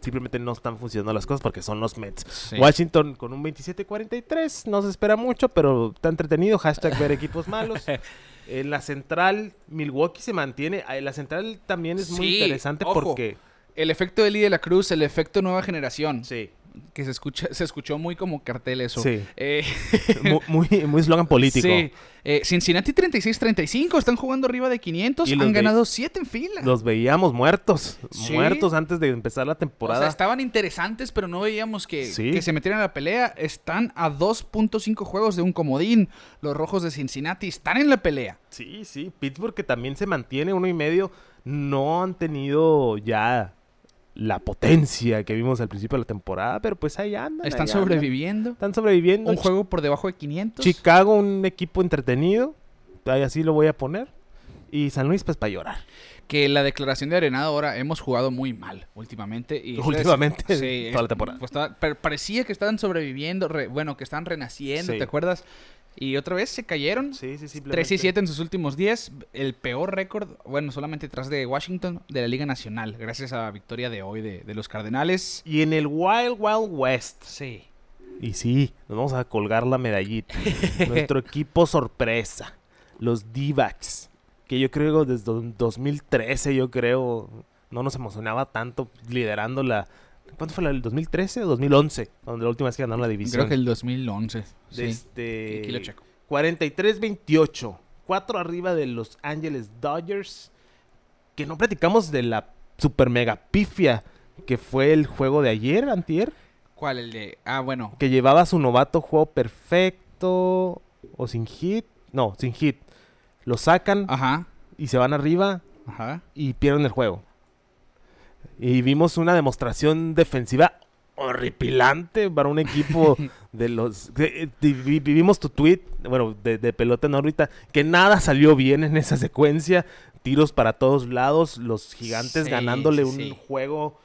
Simplemente no están funcionando las cosas porque son los Mets. Washington con un 27-43. No se espera mucho, pero está entretenido. Hashtag ver equipos malos. [LAUGHS] En la central, Milwaukee se mantiene. Ah, La central también es muy Sí, interesante ojo. porque... El efecto Eli de la Cruz, el efecto nueva generación. Sí, Que se escucha, [LAUGHS] se escuchó muy como cartel eso. Sí. Eh, [LAUGHS] mu- muy, muy eslogan político. Sí. Eh, Cincinnati 36-35, están jugando arriba de 500, Y han ganado 7 en fila. Los veíamos muertos. Sí. Muertos antes de empezar la o temporada. sea, estaban interesantes, pero no veíamos que, Sí. que se metieran a la pelea. Están a 2.5 juegos de un comodín. Los rojos de Cincinnati están en la pelea. Sí, sí. Pittsburgh que también se mantiene uno y medio. No han tenido ya la potencia que vimos al principio de la temporada, pero pues ahí andan. Están ahí andan. sobreviviendo. Están sobreviviendo. Un juego por debajo de 500. Chicago, un equipo entretenido. Ahí así lo voy a poner. Y San Luis, pues para llorar. Que la declaración de Arenado ahora hemos jugado muy mal últimamente. Y Últimamente, Sí, toda la temporada. pues, parecía que estaban sobreviviendo, re- bueno, que estaban renaciendo, Sí. ¿te acuerdas? Y otra vez se cayeron. Sí, sí, 3 y 7 en sus últimos 10. El peor récord, bueno, solamente tras de Washington, de la Liga Nacional. Gracias a la victoria de hoy de, de los Cardenales. Y en el Wild Wild West. Sí. Y sí, nos vamos a colgar la medallita. [LAUGHS] Nuestro equipo sorpresa. Los D-backs. Que yo creo desde do- 2013, yo creo, no nos emocionaba tanto liderando la... ¿Cuánto fue del 2013 o 2011? Donde la última vez que ganaron la división. Creo que el 2011. De Sí. este... Aquí lo checo. 43-28. Cuatro arriba de los Angeles Dodgers. Que no platicamos de la super mega pifia que fue el juego de ayer, antier. ¿Cuál? El de. Ah, bueno. Que llevaba su novato juego perfecto. O sin hit. No, sin hit. Lo sacan Ajá. y se van arriba Ajá. y pierden el juego. Y vimos una demostración defensiva horripilante para un equipo [LAUGHS] de los... de- tu tweet, bueno, de, pelota en órbita, que nada salió bien en esa secuencia. Tiros para todos lados, los gigantes Sí, ganándole un sí. juego,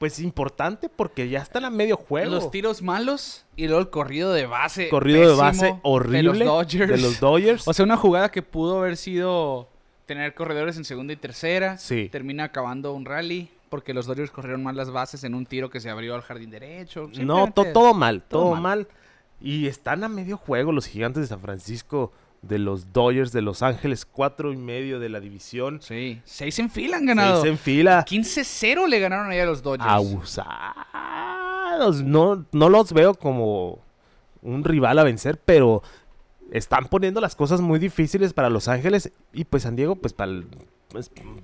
pues importante, porque ya están a medio juego. Los tiros malos y luego el corrido de base. Corrido de base horrible De los Dodgers. de los Dodgers. O sea, una jugada que pudo haber sido tener corredores en segunda y tercera. Sí. Termina acabando un rally porque los Dodgers corrieron mal las bases en un tiro que se abrió al jardín derecho. No, to- todo mal, todo todo, mal. mal. Y están a medio juego los gigantes de San Francisco, de los Dodgers de Los Ángeles, cuatro y medio de la división. Sí, seis en fila han ganado. Seis en fila. 15-0 le ganaron ahí a los Dodgers. Abusados. No, no los veo como un rival a vencer, pero están poniendo las cosas muy difíciles para Los Ángeles y pues San Diego, pues para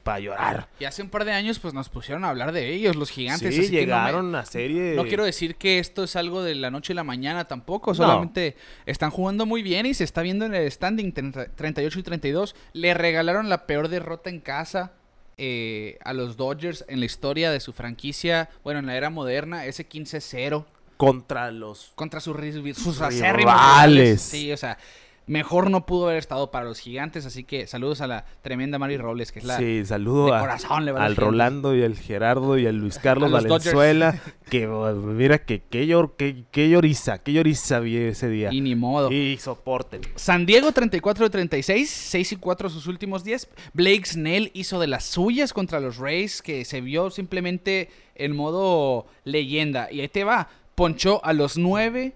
para llorar. Y hace un par de años pues nos pusieron a hablar de ellos, los gigantes. Sí, así que no me- llegaron a serie. No quiero decir que esto es algo de la noche a la mañana tampoco, solamente están jugando muy bien y se está viendo en el standing 30 38 y 32. Le regalaron la peor derrota en casa eh, a los Dodgers en la historia de su franquicia, bueno, en la era moderna, ese 15-0 contra los contra sus, sus Rivales. Sí, o sea, mejor no pudo haber estado para los gigantes, así que saludos a la tremenda Mari Robles, que es la... Sí, saludo de a- corazón le va a al. Rolando y al Gerardo y al Luis Carlos. Valenzuela. [LAUGHS] que oh, mira que qué, llor, qué, qué lloriza, qué lloriza vi ese día. Y ni modo. Y soporten. San Diego 34 de 36, 6 y 4 sus últimos 10. Blake Snell hizo de las suyas contra los Rays, que se vio simplemente en modo leyenda. Y ahí te va, ponchó a los 9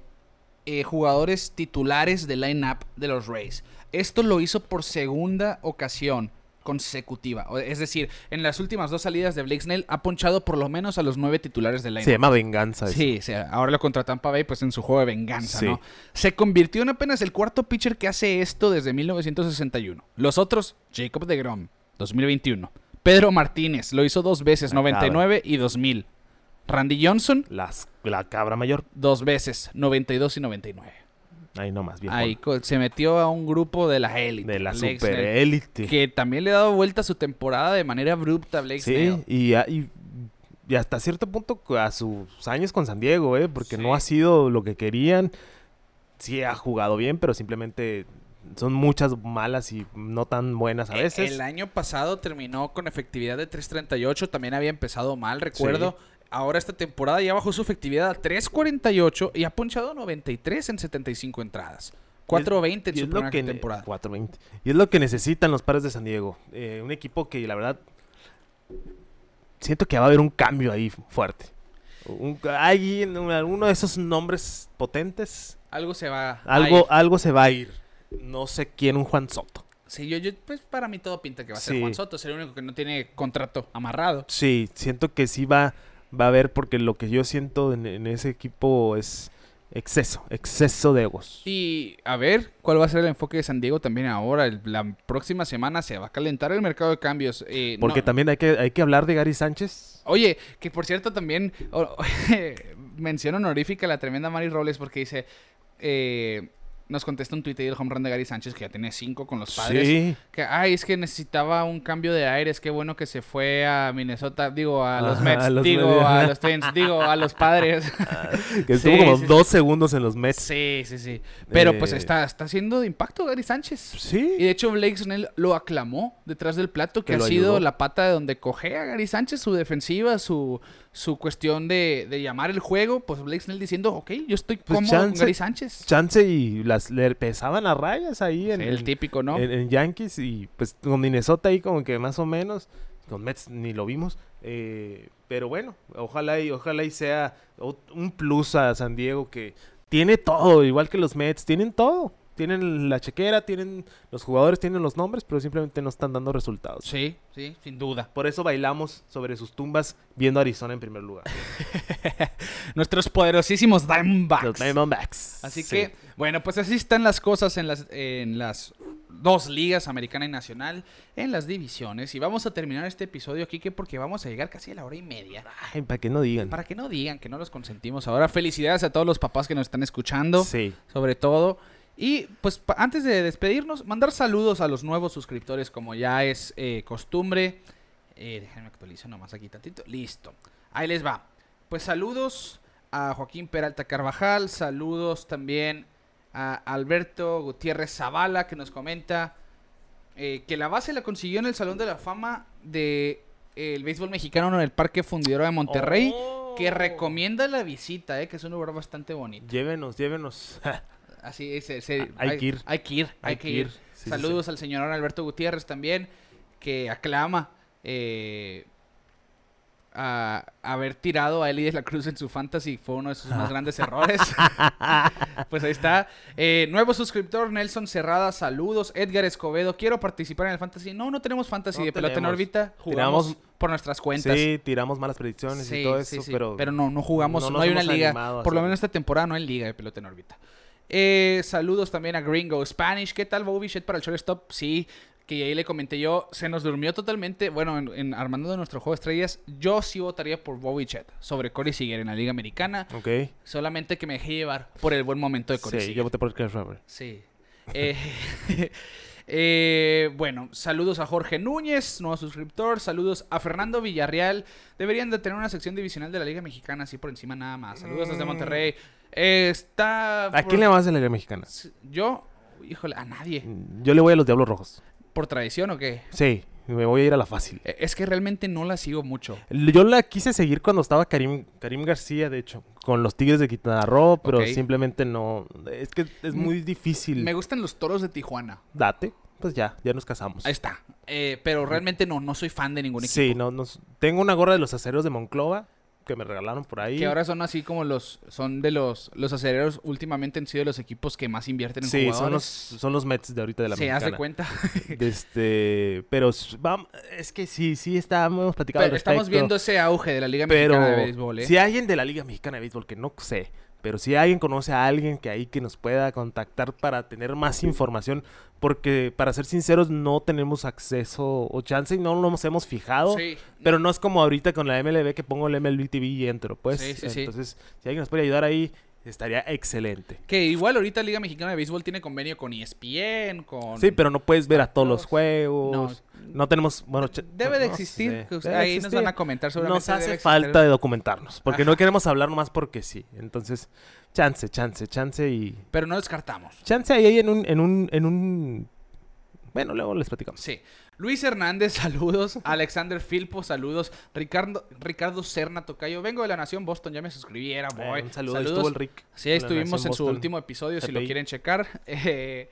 jugadores titulares del line-up de los Rays. Esto lo hizo por segunda ocasión consecutiva. Es decir, en las últimas dos salidas de Blake Snell ha ponchado por lo menos a los 9 titulares del line-up. Se llama venganza. eso. Sí, ahora lo contra Tampa Bay, pues en su juego de venganza, Sí. ¿no? Se convirtió en apenas el cuarto pitcher que hace esto desde 1961. Los otros, Jacob de Grom, 2021. Pedro Martínez, lo hizo dos veces, La 99 y 2000. Randy Johnson, Las- la cabra mayor. dos veces, 92 y 99. Ahí nomás, bien. Ahí se metió a un grupo de la élite. de la Blake super Snell, élite. Que también le ha dado vuelta a su temporada de manera abrupta a Blake Sí, Snell. y, y- y hasta cierto punto a sus años con San Diego, ¿eh? Porque Sí. no ha sido lo que querían. Sí ha jugado bien, pero simplemente son muchas malas y no tan buenas a Eh, veces. El año pasado terminó con efectividad de 3.38, también había empezado mal, recuerdo. Ahora esta temporada ya bajó su efectividad a 3.48 y ha ponchado 93 en 75 entradas. 4.20 en su primera que temporada. 4.20. Y es lo que necesitan los padres de San Diego. Eh, un equipo que la verdad siento que va a haber un cambio ahí fuerte. Un, hay en un- alguno de esos nombres potentes. Algo se va Algo, a ir. algo se va a ir. No sé quién, un Juan Soto. Sí, yo, yo, pues para mí todo pinta que va a ser. Juan Soto. Es el único que no tiene contrato amarrado. Sí, siento que sí va, va a haber, porque lo que yo siento en, en ese equipo es exceso, exceso de egos. Y a ver cuál va a ser el enfoque de San Diego también ahora. El- la próxima semana se va a calentar el mercado de cambios. Eh, Porque no- también hay que, hay que hablar de Gary Sánchez. Oye, que por cierto también [LAUGHS] mención honorífica a la tremenda Mari Robles porque dice, eh, nos contesta un tuit ahí del home run de Gary Sánchez que ya tiene cinco con los padres. Sí. Que, ay, es que necesitaba un cambio de aires, qué bueno que se fue a Minnesota, digo, a los Ajá, Mets, a los digo, a los Twins, digo, a los padres. [LAUGHS] Que estuvo Sí, como sí, dos segundos en los Mets. sí, sí, sí. Pero pues Eh, está, está haciendo de impacto Gary Sánchez. Sí. Y de hecho Blake Snell lo aclamó detrás del plato, que, Que ha sido ayudó. la pata de donde cogea Gary Sánchez, su defensiva, su, su cuestión de, de llamar el juego. Pues Blake Snell diciendo, ok, yo estoy Pues cómodo con chance- Gary Sánchez. Chance y las le pesaban las rayas ahí en, el típico, ¿no? en- en Yankees y pues con Minnesota ahí como que más o menos. Con Mets ni lo vimos. eh, pero bueno, ojalá y ojalá y sea un plus a San Diego que tiene todo, igual que los Mets, tienen todo. Tienen la chequera, tienen los jugadores, tienen los nombres, pero simplemente no están dando resultados. sí, sí, sin duda. Por eso bailamos sobre sus tumbas viendo a Arizona en primer lugar. [LAUGHS] Nuestros poderosísimos Diamondbacks. Los Diamondbacks. Así Sí. que, bueno, pues así están las cosas en las, en las dos ligas, americana y nacional, en las divisiones. Y vamos a terminar este episodio aquí, que porque vamos a llegar casi a la hora y media. Ay, para que no digan. Para que no digan que no los consentimos ahora. Felicidades a todos los papás que nos están escuchando, Sí. sobre todo. Y pues antes de despedirnos, mandar saludos a los nuevos suscriptores, como ya es eh, costumbre. Eh, déjenme actualizar nomás aquí tantito. Listo. Ahí les va. Pues saludos a Joaquín Peralta Carvajal. Saludos también a Alberto Gutiérrez Zavala que nos comenta eh, que la base la consiguió en el Salón de la Fama de eh, el béisbol mexicano en el Parque Fundidora de Monterrey. Que Oh. recomienda la visita, eh, que es un lugar bastante bonito. Llévenos, llévenos. [LAUGHS] Así es, se- se- Hay que ir. Hay que ir, hay, que ir. Sí, sí, Saludos al señor Alberto Gutiérrez también, que aclama eh, a haber tirado a Eli de la Cruz en su fantasy. Fue uno de sus más [LAUGHS] grandes errores. [LAUGHS] pues ahí está. Eh, nuevo suscriptor, Nelson Cerrada, saludos. Edgar Escobedo, quiero participar en el fantasy. No, no tenemos fantasy No de pelota en órbita. Jugamos Tiramos- por nuestras cuentas. Sí, tiramos malas predicciones Sí, y todo eso, sí, pero... no, no jugamos, no hay una liga. animado Por lo menos esta temporada no hay liga de pelota en órbita. Eh, saludos también a Gringo Spanish. ¿Qué tal Bobby Bichette para el shortstop? Sí, que ahí le comenté yo. Se nos durmió totalmente. Bueno, en, en armando de nuestro juego de estrellas, yo sí votaría por Bobby Bichette sobre Corey Seager en la liga americana. Ok. Solamente que me dejé llevar por el buen momento de Corey Sí, Seager. yo voté por Chris Robert. Sí. [LAUGHS] Eh, [LAUGHS] eh, bueno, saludos a Jorge Núñez, nuevo suscriptor. Saludos a Fernando Villarreal. Deberían de tener una sección divisional de la Liga Mexicana, así por encima nada más. Saludos desde Mm. Monterrey. Eh, está... ¿A por- quién le vas a la Liga Mexicana? Yo, híjole, a nadie. Yo le voy a los Diablos Rojos. ¿Por tradición o qué? Sí, me voy a ir a la fácil. Eh, Es que realmente no la sigo mucho. Yo la quise seguir cuando estaba Karim, Karim García, de hecho, con los Tigres de Quintana Roo, pero simplemente no. Es que es muy difícil. Me gustan los toros de Tijuana. Date, pues ya, ya nos casamos. Ahí está. Eh, pero realmente no, no soy fan de ningún equipo. Sí, no, nos- tengo una gorra de los aceros de Monclova que me regalaron por ahí. Que ahora son así como los, son de los, los aceleros últimamente han sido los equipos que más invierten en sí, son jugadores. los, son los Mets de ahorita de la Se hace mexicana. cuenta. [LAUGHS] De Este, pero s- vam- es que sí, sí estábamos platicando al estamos viendo ese auge de la Liga pero Mexicana de Béisbol, ¿eh? si alguien de la Liga Mexicana de Béisbol que no sé, pero si alguien conoce a alguien que ahí que nos pueda contactar para tener más información, porque para ser sinceros no tenemos acceso o chance y no nos hemos fijado. Sí. Pero no es como ahorita con la MLB que pongo el MLB TV y entro, pues. Sí, sí, sí. Entonces, si alguien nos puede ayudar ahí, estaría excelente. Que igual ahorita Liga Mexicana de Béisbol tiene convenio con ESPN, con... Sí, pero no puedes ver a todos los juegos. No, tenemos, bueno, Debe de no existir. sé, que debe ahí nos van a comentar seguramente. Nos hace debe falta existir. de documentarnos, porque Ajá. no queremos hablar nomás porque sí. Entonces, chance, chance, chance y Pero no descartamos. chance ahí en un en un en un bueno, luego les platicamos. Sí. Luis Hernández, [LAUGHS] saludos. Alexander Filpo, saludos. Ricardo, Ricardo Serna Tocayo. Vengo de la Nación Boston, ya me suscribiera, Eh, boy. un saludo, Saludos. estuvo el Rick. Sí, ahí estuvimos en su último episodio, si lo quieren checar. [LAUGHS] Eh,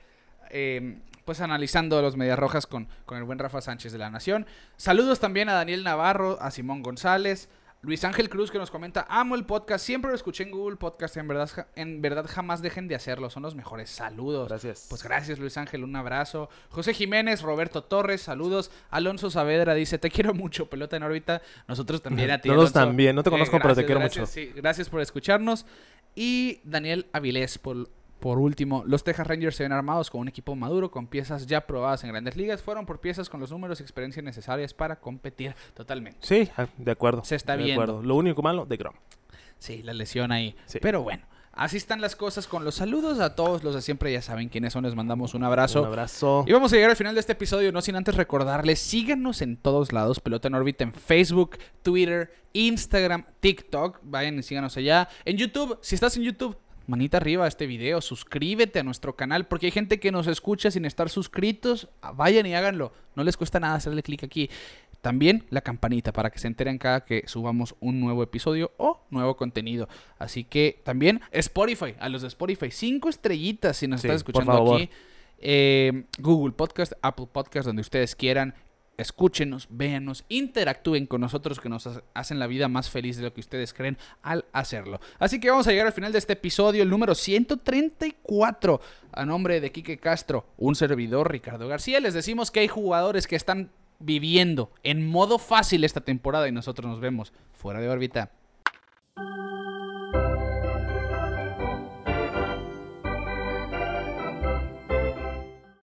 eh, pues analizando los Medias Rojas con, con el buen Rafa Sánchez de la Nación. Saludos también a Daniel Navarro, a Simón González, Luis Ángel Cruz que nos comenta, amo el podcast, siempre lo escuché en Google Podcast, en verdad, en verdad jamás dejen de hacerlo, son los mejores. Saludos. Gracias. Pues gracias Luis Ángel, un abrazo. José Jiménez, Roberto Torres, saludos. Alonso Saavedra dice, te quiero mucho, pelota en órbita. Nosotros también a ti. Nosotros Alonso. también, no te conozco, pero te quiero gracias, mucho. sí, gracias por escucharnos. Y Daniel Avilés, por, por último, los Texas Rangers se ven armados con un equipo maduro, con piezas ya probadas en grandes ligas. Fueron por piezas con los números y experiencia necesarias para competir totalmente. Sí, ah, de acuerdo. Se está acuerdo. Lo único malo de Grom. Sí, la lesión ahí. Sí. Pero bueno, así están las cosas con los saludos a todos los de siempre. Ya saben quiénes son, les mandamos un abrazo. Un abrazo. Y vamos a llegar al final de este episodio, no sin antes recordarles, síganos en todos lados, Pelota en órbita en Facebook, Twitter, Instagram, TikTok, vayan y síganos allá. En YouTube, si estás en YouTube, manita arriba a este video, suscríbete a nuestro canal, porque hay gente que nos escucha sin estar suscritos, Ah, vayan y háganlo, no les cuesta nada hacerle clic aquí. También la campanita para que se enteren cada que subamos un nuevo episodio o nuevo contenido. Así que también Spotify, a los de Spotify, cinco estrellitas si nos Sí, estás escuchando aquí. Eh, Google Podcast, Apple Podcast, donde ustedes quieran. Escúchenos, véanos, interactúen con nosotros que nos ha- hacen la vida más feliz de lo que ustedes creen al hacerlo. Así que vamos a llegar al final de este episodio, el número 134. A nombre de Quique Castro, un servidor, Ricardo García, les decimos que hay jugadores que están viviendo en modo fácil esta temporada y nosotros nos vemos fuera de órbita.